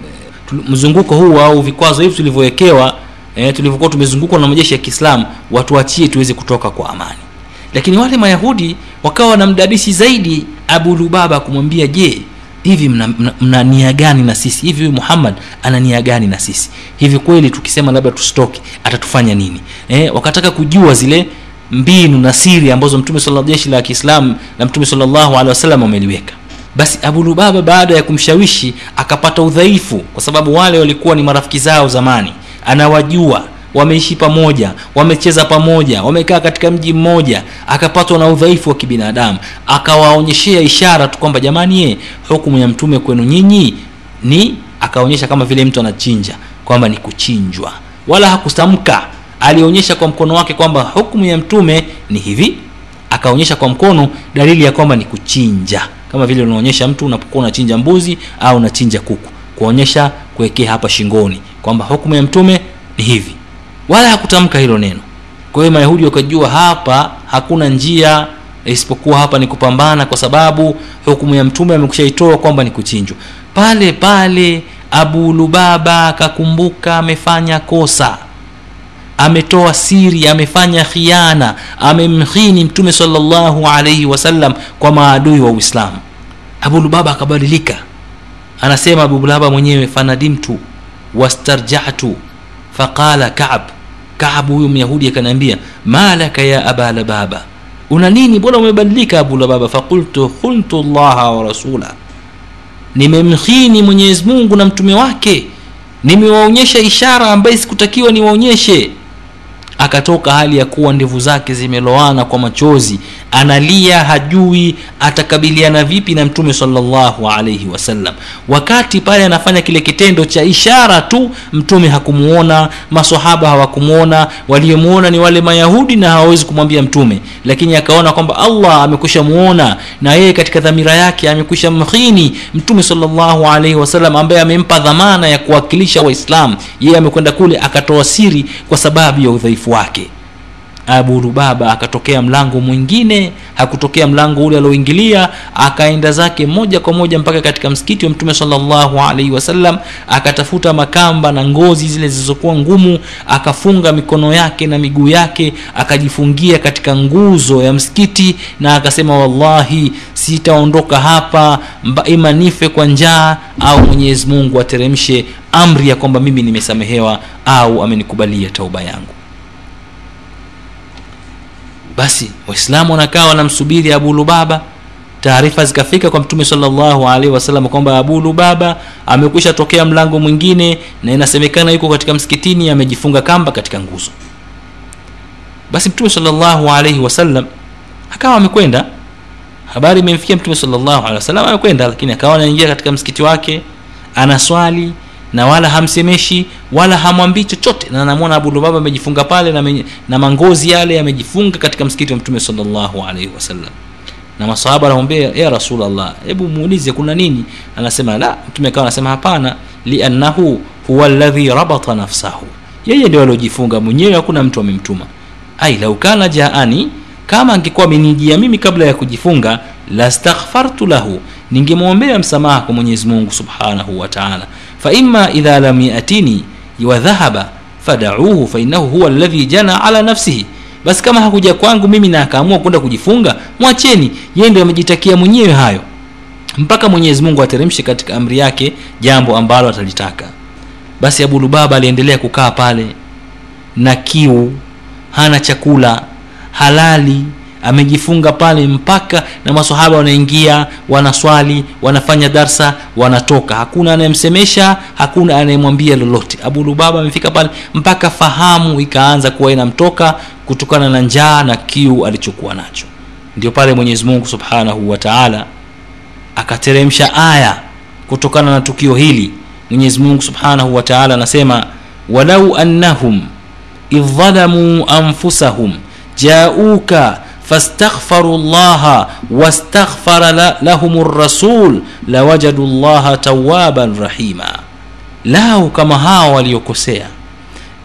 mzunguko huu au vikwazo hivi tulivyowekewa eh, tulivyokuwa tumezungukwa na majeshi ya kiislamu watuachie tuweze kutoka kwa amani. Lakini wale mayahudi wakawa wanamdadisi zaidi abu lubaba kumwambia je hivi mna, mna, mna nia gani na sisi? Hivi huyu muhammad ana nia gani na sisi? Hivi kweli tukisema labda tusitoke atatufanya nini? Eh, wakataka kujua zile mbinu na siri ambazo mtume sala jeshi la kiislamu na mtume salllahu alehi wasallam wameliweka basi abu lubaba baada ya kumshawishi akapata udhaifu kwa sababu wale walikuwa ni marafiki zao zamani. Anawajua wameishi pamoja wamecheza pamoja wamekaa katika mji mmoja akapatwa na udhaifu wa kibinadamu. Akawaonyeshea ishara tu kwamba jamani ye hukumu ya mtume kwenu nyinyi ni akaonyesha kama vile mtu anachinja kwamba ni kuchinjwa. Wala hakutamka. Alionyesha kwa mkono wake kwamba hukumu ya mtume ni hivi. Akaonyesha kwa mkono dalili ya kwamba ni kuchinja kama vile unaonyesha mtu unapokuwa unachinja mbuzi au unachinja kuku. Kuonyesha kuwekea hapa shingoni kwamba hukumu ya mtume ni hivi. Wala hakutamka hilo neno. Kwa hiyo mayahudi wakajua hapa hakuna njia isipokuwa hapa ni kupambana kwa sababu hukumu ya mtume amekushaitoa kwamba ni kuchinjwa. Pale pale abu lubaba akakumbuka amefanya kosa ametoa siri amefanya khiana amemhini mtume salllahu alaihi wasallam kwa maadui wa uislamu. Abulubaba akabadilika. Anasema abu mwenyewe fanadimtu wastarjatu. Faqala kab kab huyu myahudi akaniambia malaka ya abalababa una nini? Mbona umebadilika abulababa faqultu khuntu llaha wa rasula nimemhini mwenyezi mungu na mtume wake. Nimewaonyesha ishara ambaye sikutakiwa niwaonyeshe akatoka hali ya kuwa ndevu zake zimeloana kwa machozi analia hajui atakabiliana vipi na mtume salllahu alaihi wasallam. Wakati pale anafanya kile kitendo cha ishara tu mtume hakumuona masahaba hawakumuona waliomuona ni wale mayahudi na hawawezi kumwambia mtume. Lakini akaona kwamba allah amekwisha muona na yeye katika dhamira yake amekwisha mhini mtume salllahu alaihi wasallam ambaye amempa dhamana ya kuwakilisha waislam yeye amekwenda kule akatoa siri kwa sababu ya udhaifu wake. Abu lubaba akatokea mlango mwingine hakutokea mlango ule alioingilia akaenda zake moja kwa moja mpaka katika msikiti wa mtume salllahu alaihi wasallam akatafuta makamba na ngozi zile zilizokuwa ngumu akafunga mikono yake na miguu yake akajifungia katika nguzo ya msikiti na akasema wallahi sitaondoka hapa ima nife kwa njaa au mwenyezi mungu ateremshe amri ya kwamba mimi nimesamehewa au amenikubalia tauba yangu basi waislamu wanakaa wanamsubiri abu lubaba. Taarifa zikafika kwa mtume salllahu alaihi wasallam kwamba abu lubaba amekwisha tokea mlango mwingine na inasemekana yuko katika msikitini amejifunga kamba katika nguzo. Basi mtume salllahu alaihi wasallam akawa amekwenda. Habari imemfikia mtume salllahu alehi wasallam amekwenda lakini akawa anaingia katika msikiti wake anaswali na wala hamsemeshi wala hamwambii chochote. Na namwona abu amejifunga pale na, me, na mangozi yale amejifunga katika msikiti wa mtume salllahu alaihi wasallam na masahaba anamwambia ya rasulllah hebu muulize kuna nini? Anasema la. Mtume akawa anasema hapana liannahu huwa ladhi rabata nafsahu. Yeye ndio aliojifunga mwenyewe hakuna mtu amemtuma. Ai lau jaani kama angekuwa amenijia mimi kabla ya kujifunga lastaghfartu lahu ningemwombea msamaha kwa mwenyezi mungu subhanahu wa taala faima idha lam yatini wadhahaba fadauhu fainahu huwa alladhi jana ala nafsihi. Basi kama hakuja kwangu mimi na akaamua kwenda kujifunga mwacheni yeye ndio amejitakia mwenyewe hayo. Mpaka mwenyezi mungu ateremshe katika amri yake jambo ambalo atalitaka. Basi abu lubaba aliendelea kukaa pale na kiu hana chakula halali amejifunga pale mpaka na masahaba wanaingia wanaswali wanafanya darsa wanatoka. Hakuna anayemsemesha hakuna anayemwambia lolote. Abu lubaba amefika pale mpaka fahamu ikaanza kuwa inamtoka kutokana na njaa na kiu alichokuwa nacho. Ndio pale mwenyezi mungu subhanahu wa taala akateremsha aya kutokana na tukio hili. Mwenyezi mungu subhanahu wa taala anasema walau annahum idh anfusahum jauka fastaghfaru llaha wastaghfara lahum rasul lawajadu llaha tawaban rahima lau kama hao waliokosea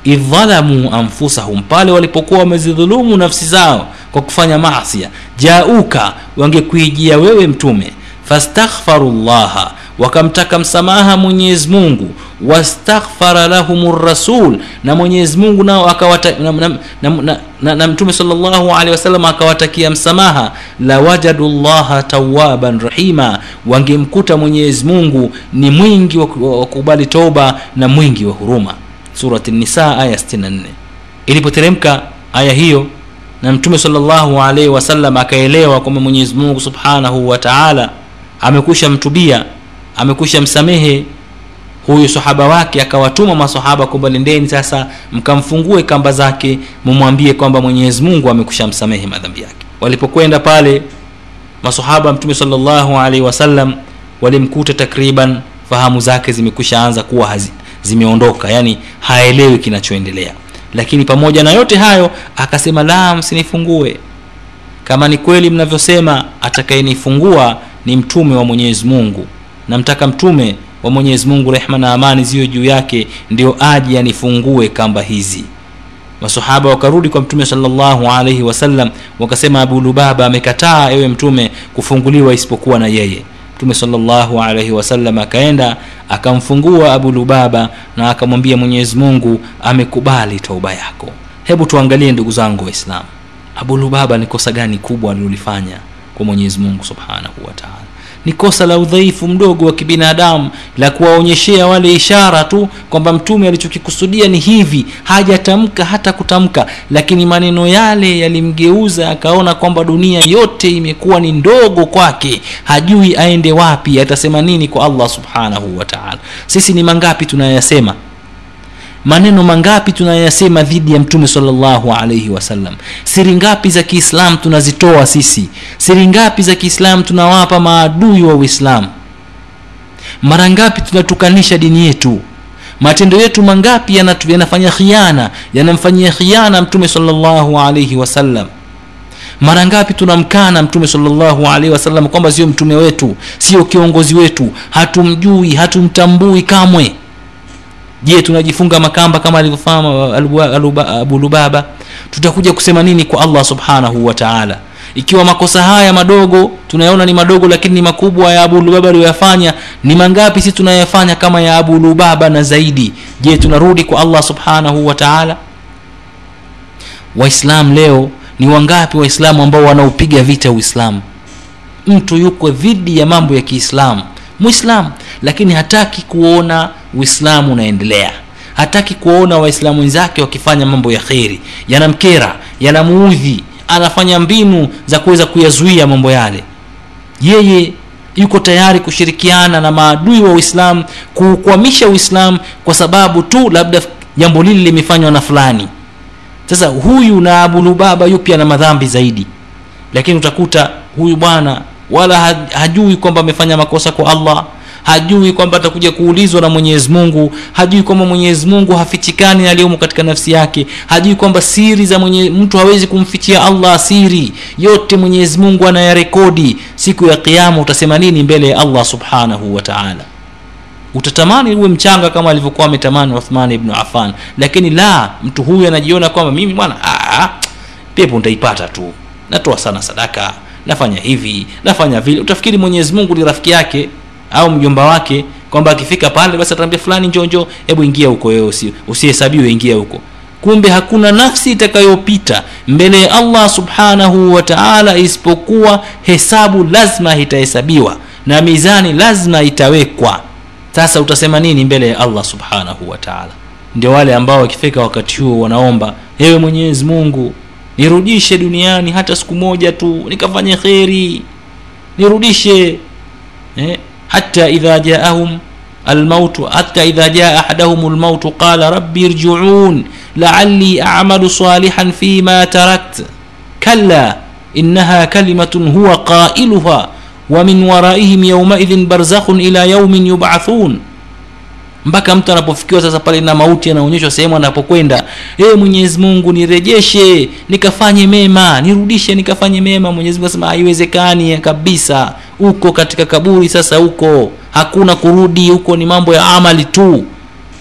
idhalamu anfusahum pale walipokuwa wamezidhulumu nafsi zao kwa kufanya masia jauka wangekuijia wewe mtume. fastaghfaru llaha wakamtaka msamaha mwenyezi mungu wastaghfara lahum rasul na mwenyezi mungu nao akawata, na, na, na, na, na, na mtume salllahu alehi wasallam akawatakia msamaha. Lawajadu llaha tawaban rahima wangemkuta mwenyezi mungu ni mwingi wa kukubali toba na mwingi wa huruma. Surati nisa aya 64 ilipoteremka aya hiyo na mtume salllahu alaihi wasallam akaelewa kwamba mwenyezi mungu subhanahu wataala amekwisha mtubia amekwisha msamehe huyu sahaba wake akawatuma masahaba kwamba nendeni sasa mkamfungue kamba zake mumwambie kwamba mwenyezi mungu amekusha msamehe madhambi yake. Walipokwenda pale masahaba mtume salllahu alaihi wasallam walimkuta takriban fahamu zake zimekwisha anza kuwa hazi, zimeondoka yani haelewi kinachoendelea. Lakini pamoja na yote hayo akasema la msinifungue. Kama ni kweli mnavyosema atakayenifungua ni mtume wa mwenyezi mungu namtaka mtume wa mwenyezi mungu rehma na amani ziwe juu yake ndio aje anifungue kamba hizi. Masahaba wakarudi kwa mtume salllahu alaihi wasallam wakasema abu lubaba amekataa ewe mtume kufunguliwa isipokuwa na yeye. Mtume salllahu alaihi wasallam akaenda akamfungua abu lubaba na akamwambia mwenyezi mungu amekubali tauba yako. Hebu tuangalie ndugu zangu waislamu abu lubaba ni kosa gani kubwa alilolifanya kwa mwenyezi mungu subhanahu wataala ni kosa la udhaifu mdogo wa kibinadamu la kuwaonyeshea wale ishara tu kwamba mtume alichokikusudia ni hivi hajatamka hata kutamka. Lakini maneno yale yalimgeuza akaona kwamba dunia yote imekuwa ni ndogo kwake. Hajui aende wapi atasema nini kwa allah subhanahu wataala sisi ni mangapi tunayasema maneno mangapi tunayasema dhidi ya mtume salllahu alaihi wasallam siri ngapi za kiislam tunazitoa sisi? Siri ngapi za kiislam tunawapa maadui wa uislamu? Mara ngapi tunatukanisha dini yetu? Matendo yetu mangapi yanafanya khiana yanamfanyia khiana mtume salllahu alaihi wasallam mara ngapi tunamkana mtume salllahu alaihi wasallam kwamba sio mtume wetu sio kiongozi wetu hatumjui hatumtambui kamwe je tunajifunga makamba kama alivyofanya Abu- lubaba? Tutakuja kusema nini kwa allah subhanahu wataala ikiwa makosa haya madogo tunayaona ni madogo lakini ni makubwa ya abu lubaba aliyoyafanya ni mangapi si tunayafanya kama ya abu lubaba na zaidi? Je tunarudi kwa allah subhanahu wataala waislam leo ni wangapi waislamu ambao wanaupiga vita uislamu? Mtu yuko dhidi ya mambo ya kiislamu mwislamu lakini hataki kuona uislamu unaendelea. Hataki kuwaona waislamu wenzake wakifanya mambo ya kheri. Yanamkera yanamuudhi anafanya mbinu za kuweza kuyazuia mambo yale. Yeye yuko tayari kushirikiana na maadui wa uislamu kuukwamisha uislamu kwa sababu tu labda jambo lile limefanywa na fulani. Sasa huyu na abu lubaba yupi ana madhambi zaidi? Lakini utakuta huyu bwana wala hajui kwamba amefanya makosa kwa allah hajui kwamba atakuja kuulizwa na mwenyezi mungu hajui kwamba mwenyezi mungu hafichikani aliyomo katika nafsi yake hajui kwamba siri za mwenye mtu hawezi kumfichia allah siri. Yote mwenyezi mungu anayarekodi. Siku ya kiama utasema nini mbele ya allah subhanahu wa taala? Utatamani uwe mchanga kama alivyokuwa ametamani uthman ibnu affan. Lakini la mtu huyu anajiona kwamba mimi bwana ah, pepo nitaipata tu. Natoa sana sadaka nafanya hivi nafanya vile. Utafikiri mwenyezi mungu ni rafiki yake au mjomba wake kwamba akifika pale basi atambia fulani njonjo hebu ingia huko wewe usihesabiwe ingia huko. Kumbe hakuna nafsi itakayopita mbele ya allah subhanahu wa taala isipokuwa hesabu lazima itahesabiwa na mizani lazima itawekwa. Sasa utasema nini mbele ya allah subhanahu wa ndio wale ambao wakifika wakati huo wanaomba ewe mwenyezi mungu nirudishe duniani hata siku moja tu nikafanye kheri nirudishe eh, hata idha jaahum hata idha jaa ahadahum lmautu qala rabbi irjiun laali amalu salihan fima tarakt. Kalla innaha kalimatun huwa qailuha wa min waraihim yaumaidhin barzakhun ila yaumin yubathun. Mpaka mtu anapofikiwa sasa pale na mauti anaonyeshwa sehemu anapokwenda e mwenyezi mungu nirejeshe nikafanye mema nirudishe nikafanye mema mwenyezi mungu asema haiwezekani kabisa uko katika kaburi sasa huko hakuna kurudi huko ni mambo ya amali tu.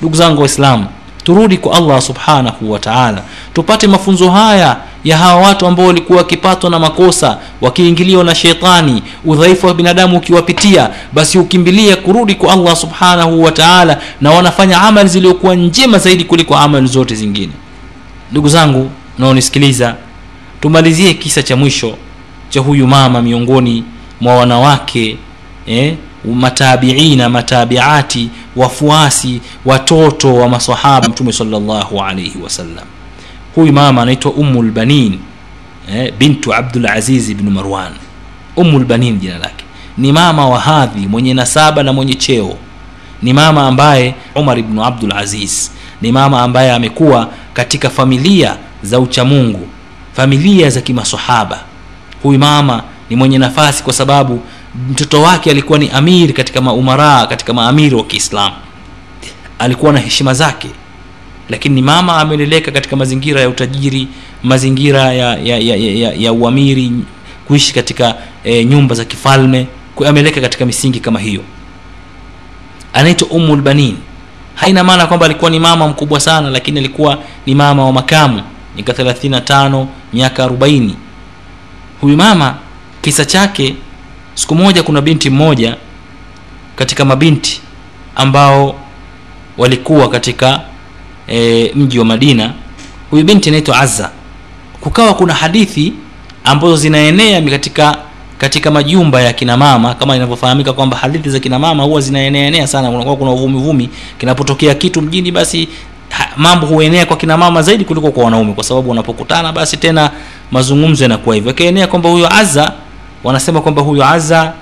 Ndugu zangu waislamu turudi kwa allah subhanahu wa taala. Tupate mafunzo haya ya hawa watu ambao walikuwa wakipatwa na makosa wakiingiliwa na shetani udhaifu wa binadamu ukiwapitia basi ukimbilia kurudi kwa allah subhanahu wa taala na wanafanya amali zilizokuwa njema zaidi kuliko amali zote zingine. Ndugu zangu naonisikiliza tumalizie kisa cha mwisho cha huyu mama miongoni mwa wanawake eh, matabiina matabiati wafuasi watoto wa masahaba mtume salllahu alaihi wasallam huyu mama anaitwa umu lbanin eh, bintu abdulaziz bnu marwan. Umu lbanin jina lake. Ni mama wa hadhi mwenye nasaba na mwenye cheo. Ni mama ambaye umar ibnu abdulaziz ni mama ambaye amekuwa katika familia za uchamungu familia za kimasahaba huyu mama ni mwenye nafasi kwa sababu mtoto wake alikuwa ni amir katika maumaraa katika maamiri wa kiislamu. Alikuwa na heshima zake lakini mama ameleleka katika mazingira ya utajiri mazingira ya ya, ya, ya, ya, ya uamiri kuishi katika e, nyumba za kifalme ameleka katika misingi kama hiyo. Anaitwa umulbanin haina maana kwamba alikuwa ni mama mkubwa sana lakini alikuwa ni mama wa makamu. Miaka 35 miaka 40 huyu mama kisa chake siku moja kuna binti mmoja katika mabinti ambao walikuwa katika e, mji wa madina. Huyu binti anaitwa azza. Kukawa kuna hadithi ambazo zinaenea katika katika majumba ya kina mama. Kama inavyofahamika kwamba hadithi za kina mama huwa zinaeneaenea sana. Kunakuwa kuna uvumivumi. Kinapotokea kitu mjini basi mambo huenea kwa kina mama zaidi kuliko kwa wanaume. Kwa sababu wanapokutana basi tena mazungumzo yanakuwa hivyo. Akaenea kwamba huyo azza wanasema kwamba huyu azza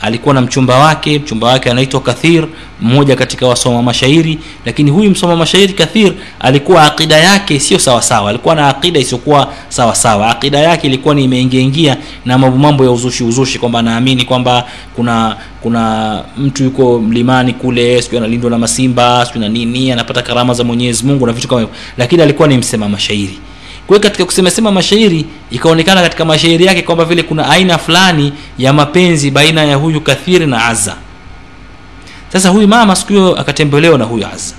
alikuwa na mchumba wake mchumba wake anaitwa kathir mmoja katika wasoma mashairi lakini huyu msoma mashairi kathir alikuwa aqida yake sio sawasawa alikuwa na aqida isiyokuwa sawasawa aqida yake ilikuwa ni imeingiaingia na mambo mambo ya uzushi uzushi kwamba anaamini kwamba kuna kuna mtu yuko mlimani kule sijui analindwa na masimba sijui na nini anapata karama za mwenyezi mungu na vitu kama hivyo. Lakini alikuwa ni msema mashairi kwa katika kusemasema mashairi ikaonekana katika mashairi yake kwamba vile kuna aina fulani ya mapenzi baina ya huyu kathiri na azza. Sasa huyu mama siku hiyo akatembelewa na huyu azza.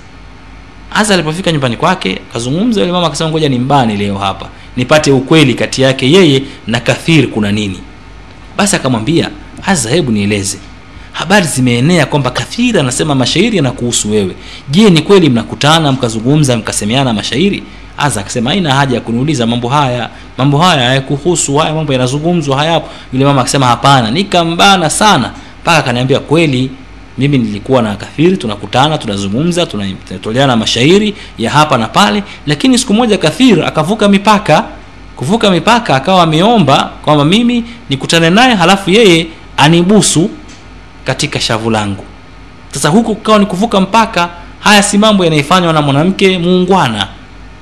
Azza alipofika nyumbani kwake akazungumza yule mama akasema ngoja nimbani leo hapa nipate ukweli kati yake yeye na kathir kuna nini. Basi akamwambia azza hebu nieleze habari zimeenea kwamba kathiri anasema mashairi yanakuhusu wewe. Je ni kweli mnakutana mkazungumza mkasemeana mashairi? Aza akasema haina haja ya kuniuliza mambo haya, mambo haya hayakuhusu, haya mambo yanazungumzwa hayapo. Yule mama akasema hapana, nikambana sana mpaka akaniambia kweli, mimi nilikuwa na Kathiri, tunakutana tunazungumza, tunatoleana mashairi ya hapa na pale, lakini siku moja Kathir akavuka mipaka. Kuvuka mipaka akawa ameomba kwamba mimi nikutane naye, halafu yeye anibusu katika shavu langu. Sasa huku kukawa ni kuvuka mpaka. Haya si mambo yanayofanywa na mwanamke muungwana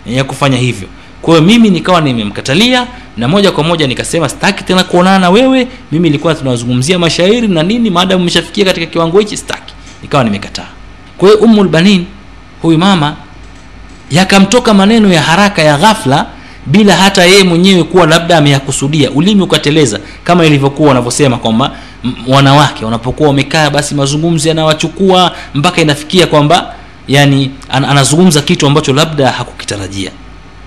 ya kufanya hivyo kwa hiyo mimi nikawa nimemkatalia na moja kwa moja nikasema sitaki tena kuonana na wewe mimi nilikuwa tunazungumzia mashairi na nini maadamu umeshafikia katika kiwango hichi sitaki nikawa nimekataa kwa hiyo ummul huyu mama yakamtoka maneno ya haraka ya ghafla bila hata yeye mwenyewe kuwa labda ameyakusudia ulimi ukateleza kama ilivyokuwa wanavyosema kwamba wanawake. Wanapokuwa wamekaa basi mazungumzo yanawachukua mpaka inafikia kwamba yani an, anazungumza kitu ambacho labda hakukitarajia.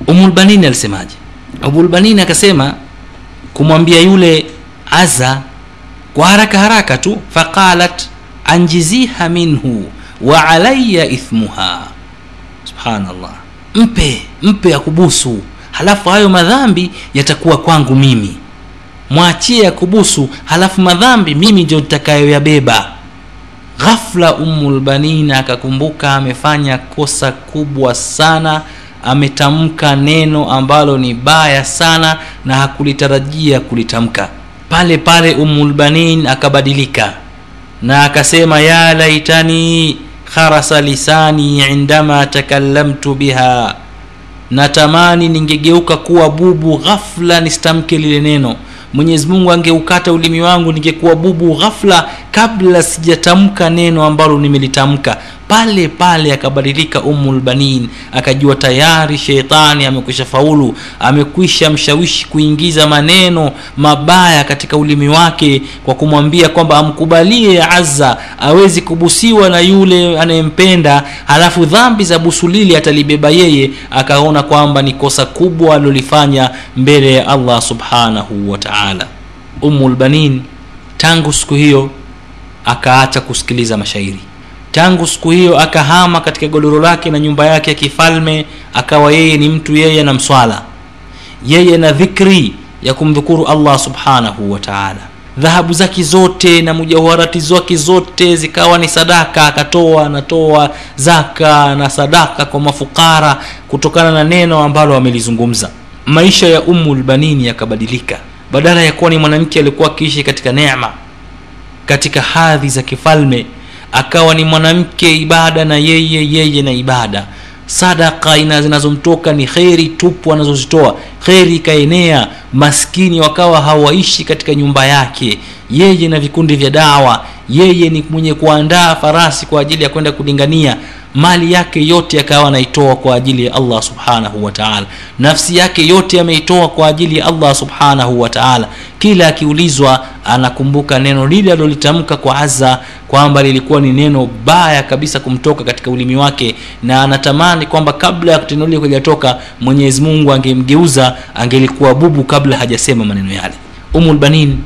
Umulbanini alisemaje? Umulbanini akasema kumwambia yule aza kwa haraka haraka tu faqalat anjiziha minhu wa alaya ithmuha. Subhanallah. Mpe mpe akubusu, halafu hayo madhambi yatakuwa kwangu mimi mwachie ya kubusu halafu madhambi mimi ndio nitakayoyabeba. Ghafla ummulbanin akakumbuka amefanya kosa kubwa sana ametamka neno ambalo ni baya sana na hakulitarajia kulitamka. Pale pale ummulbanin akabadilika na akasema ya laitani kharasa lisani indama takallamtu biha. Natamani ningegeuka kuwa bubu ghafla nisitamke lile neno mwenyezi mungu angeukata ulimi wangu ningekuwa bubu ghafla kabla sijatamka neno ambalo nimelitamka pale pale akabadilika umulbanin akajua tayari sheitani amekwisha faulu amekwisha mshawishi kuingiza maneno mabaya katika ulimi wake kwa kumwambia kwamba amkubalie azza awezi kubusiwa na yule anayempenda halafu dhambi za busu lile atalibeba yeye akaona kwamba ni kosa kubwa alilolifanya mbele ya allah subhanahu wa taala. Ummulbanin tangu siku hiyo akaacha kusikiliza mashairi tangu siku hiyo akahama katika godoro lake na nyumba yake ya kifalme akawa yeye ni mtu yeye na mswala yeye na dhikri ya kumdhukuru allah subhanahu wa taala. Dhahabu zake zote na mujawarati zake zote zikawa ni sadaka akatoa anatoa zaka na sadaka kwa mafukara kutokana na neno ambalo amelizungumza. Maisha ya ummulbanini yakabadilika badala ya kuwa ni mwanamke aliyekuwa akiishi katika neema katika hadhi za kifalme akawa ni mwanamke ibada na yeye yeye na ibada. Sadaka ina zinazomtoka ni kheri tupu anazozitoa. Kheri ikaenea maskini wakawa hawaishi katika nyumba yake yeye na vikundi vya dawa. Yeye ni mwenye kuandaa farasi kwa ajili ya kwenda kulingania mali yake yote akawa anaitoa kwa ajili ya allah subhanahu wataala nafsi yake yote ameitoa kwa ajili ya allah subhanahu wataala kila akiulizwa anakumbuka neno lile alilolitamka kwa aza kwamba lilikuwa ni neno baya kabisa kumtoka katika ulimi wake na anatamani kwamba kabla ya tendo lile kujatoka mwenyezi mungu angemgeuza angelikuwa bubu kabla hajasema maneno yale. Umulbanin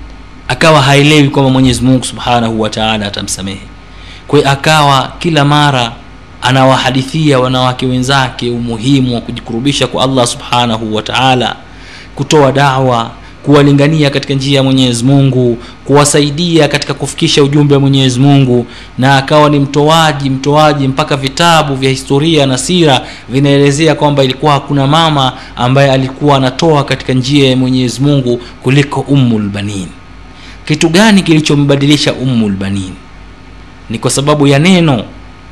akawa haelewi kwamba mwenyezi mungu subhanahu wataala atamsamehe. Kwa akawa kila mara anawahadithia wanawake wenzake umuhimu wa kujikurubisha kwa allah subhanahu wataala kutoa dawa kuwalingania katika njia ya mwenyezi mungu kuwasaidia katika kufikisha ujumbe wa mwenyezi mungu na akawa ni mtoaji mtoaji mpaka vitabu vya historia na sira vinaelezea kwamba ilikuwa hakuna mama ambaye alikuwa anatoa katika njia ya mwenyezi mungu kuliko ummulbanin kitu gani kilichombadilisha ummulbanin ni kwa sababu ya neno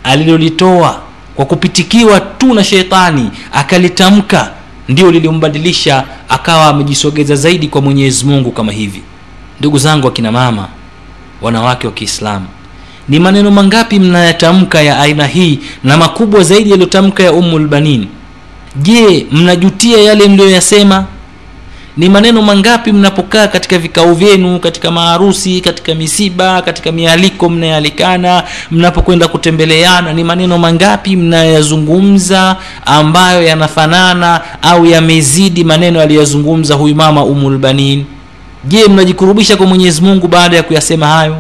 alilolitoa kwa kupitikiwa tu na sheitani akalitamka ndio lilimbadilisha akawa amejisogeza zaidi kwa mwenyezi mungu kama hivi. Ndugu zangu akina mama wanawake wa kiislamu ni maneno mangapi mnayatamka ya aina hii na makubwa zaidi yaliyotamka ya ummulbanin je mnajutia yale mliyoyasema ni maneno mangapi mnapokaa katika vikao vyenu katika maharusi katika misiba katika mialiko mnayalikana mnapokwenda kutembeleana? Ni maneno mangapi mnayazungumza ambayo yanafanana au yamezidi maneno aliyozungumza huyu mama umulbanin je mnajikurubisha kwa mwenyezi mungu baada ya kuyasema hayo?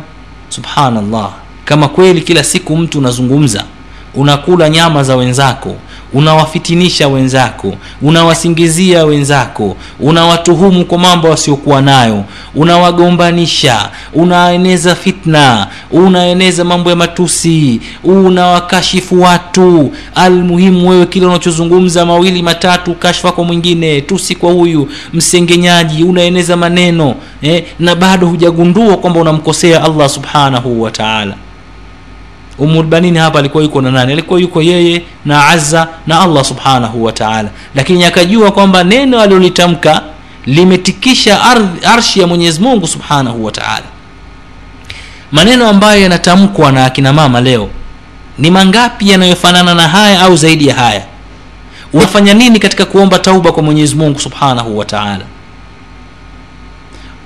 Subhanallah. Kama kweli kila siku mtu unazungumza unakula nyama za wenzako unawafitinisha wenzako unawasingizia wenzako unawatuhumu kwa mambo wasiokuwa nayo unawagombanisha unaeneza fitna unaeneza mambo ya matusi unawakashifu watu. Almuhimu wewe kile unachozungumza mawili matatu kashfa kwa mwingine tusi kwa huyu msengenyaji unaeneza maneno eh, na bado hujagundua kwamba unamkosea allah subhanahu wa taala umulbanini hapa alikuwa yuko na nani? Alikuwa yuko yeye na azza na allah subhanahu wa taala. Lakini akajua kwamba neno alilolitamka limetikisha arshi ya mwenyezi mungu subhanahu wa taala. Maneno ambayo yanatamkwa na akina mama leo ni mangapi yanayofanana na haya au zaidi ya haya? Unafanya nini katika kuomba tauba kwa mwenyezi mungu subhanahu wa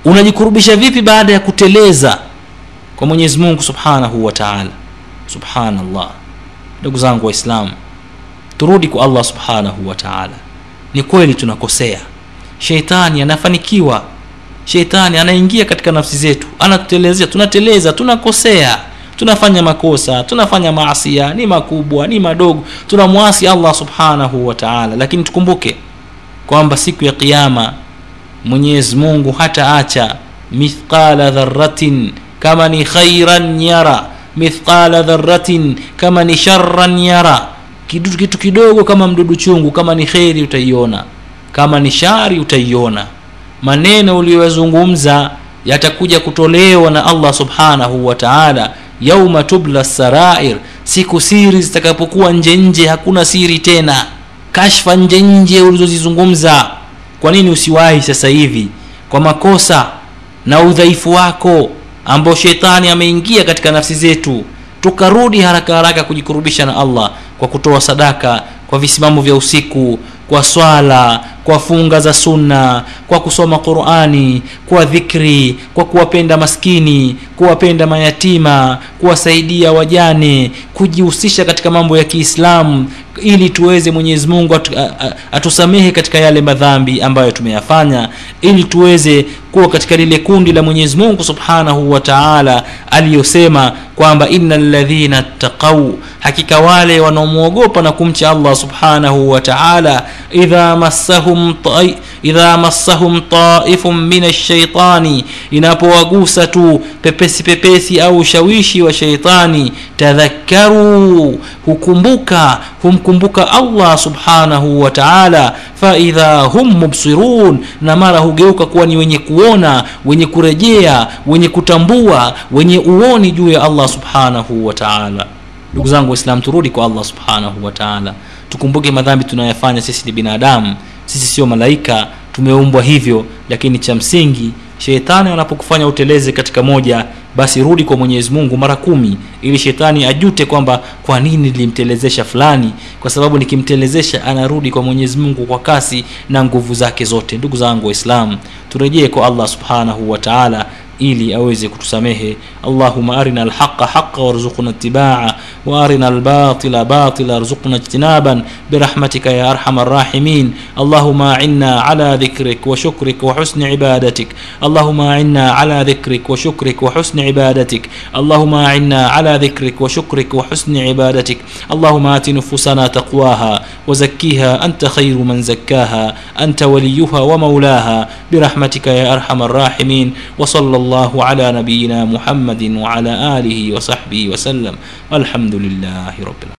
unajikurubisha vipi baada ya kuteleza kwa mwenyezi mungu subhanahu wa subhanallah. Ndugu zangu waislamu turudi kwa allah subhanahu wa taala. Ni kweli tunakosea. Sheitani anafanikiwa. Sheitani anaingia katika nafsi zetu. Anatutelezea tunateleza tunakosea. Tunafanya makosa tunafanya maasia ni makubwa ni madogo. Tunamwasi allah subhanahu wa taala. Lakini tukumbuke kwamba siku ya qiama mwenyezi mungu hata acha mithqala dharatin kama ni khairan yara mithqala dharatin kama ni sharran yara. Kitu, kitu kidogo kama mdudu chungu kama ni kheri utaiona. Kama ni shari utaiona. Maneno uliyoyazungumza yatakuja kutolewa na allah subhanahu wa taala. Yauma tubla sarair siku siri zitakapokuwa nje nje hakuna siri tena. Kashfa nje nje ulizozizungumza. Kwa nini usiwahi sasa hivi? Kwa makosa na udhaifu wako ambao shetani ameingia katika nafsi zetu tukarudi haraka haraka kujikurubisha na allah kwa kutoa sadaka kwa visimamo vya usiku kwa swala kwa funga za sunna kwa kusoma qurani kwa dhikri kwa kuwapenda maskini kuwapenda mayatima kuwasaidia wajane kujihusisha katika mambo ya kiislamu ili tuweze mwenyezi mungu atu, atusamehe katika yale madhambi ambayo tumeyafanya ili tuweze kuwa katika lile kundi la mwenyezi mungu subhanahu wa taala aliyosema kwamba inna ladhina ttaqau hakika wale wanaomwogopa na kumcha allah subhanahu wa taala idha massahum taifun min alshaitani inapowagusa tu pepesi pepesi au ushawishi wa sheitani tadhakkaruu hukumbuka humkumbuka allah subhanahu wa taala faidha hum mubsirun na mara hugeuka kuwa ni wenye kuona wenye kurejea wenye kutambua wenye uoni juu ya allah subhanahu wa taala ndugu zangu waislam turudi kwa allah subhanahu wataala tukumbuke madhambi tunayofanya sisi ni binadamu. Sisi sio malaika tumeumbwa hivyo. Lakini cha msingi shetani anapokufanya uteleze katika moja basi rudi kwa mwenyezi mungu mara kumi ili shetani ajute kwamba kwa nini nilimtelezesha fulani. Kwa sababu nikimtelezesha anarudi kwa mwenyezi mungu kwa kasi na nguvu zake zote. Ndugu zangu waislamu turejee kwa allah subhanahu wa taala ili aweze kutusamehe allahuma arina alhaqa haqa warzuqna itibaa wa arina albatila batila warzuqna ijtinaban birahmatika ya arhama arrahimin allahuma inna ala dhikrik wa shukrik wa husni ibadatik allahuma inna ala dhikrik wa shukrik wa husni ibadatik allahuma inna ala dhikrik wa shukrik wa husni ibadatik allahuma ati nufusana taqwaha wa zakkiha anta khayru man zakkaha anta waliyuha wa maulaha birahmatika ya أرحم الراحمين وصلى الله الله على نبينا محمد وعلى آله وصحبه وسلم والحمد لله رب العالمين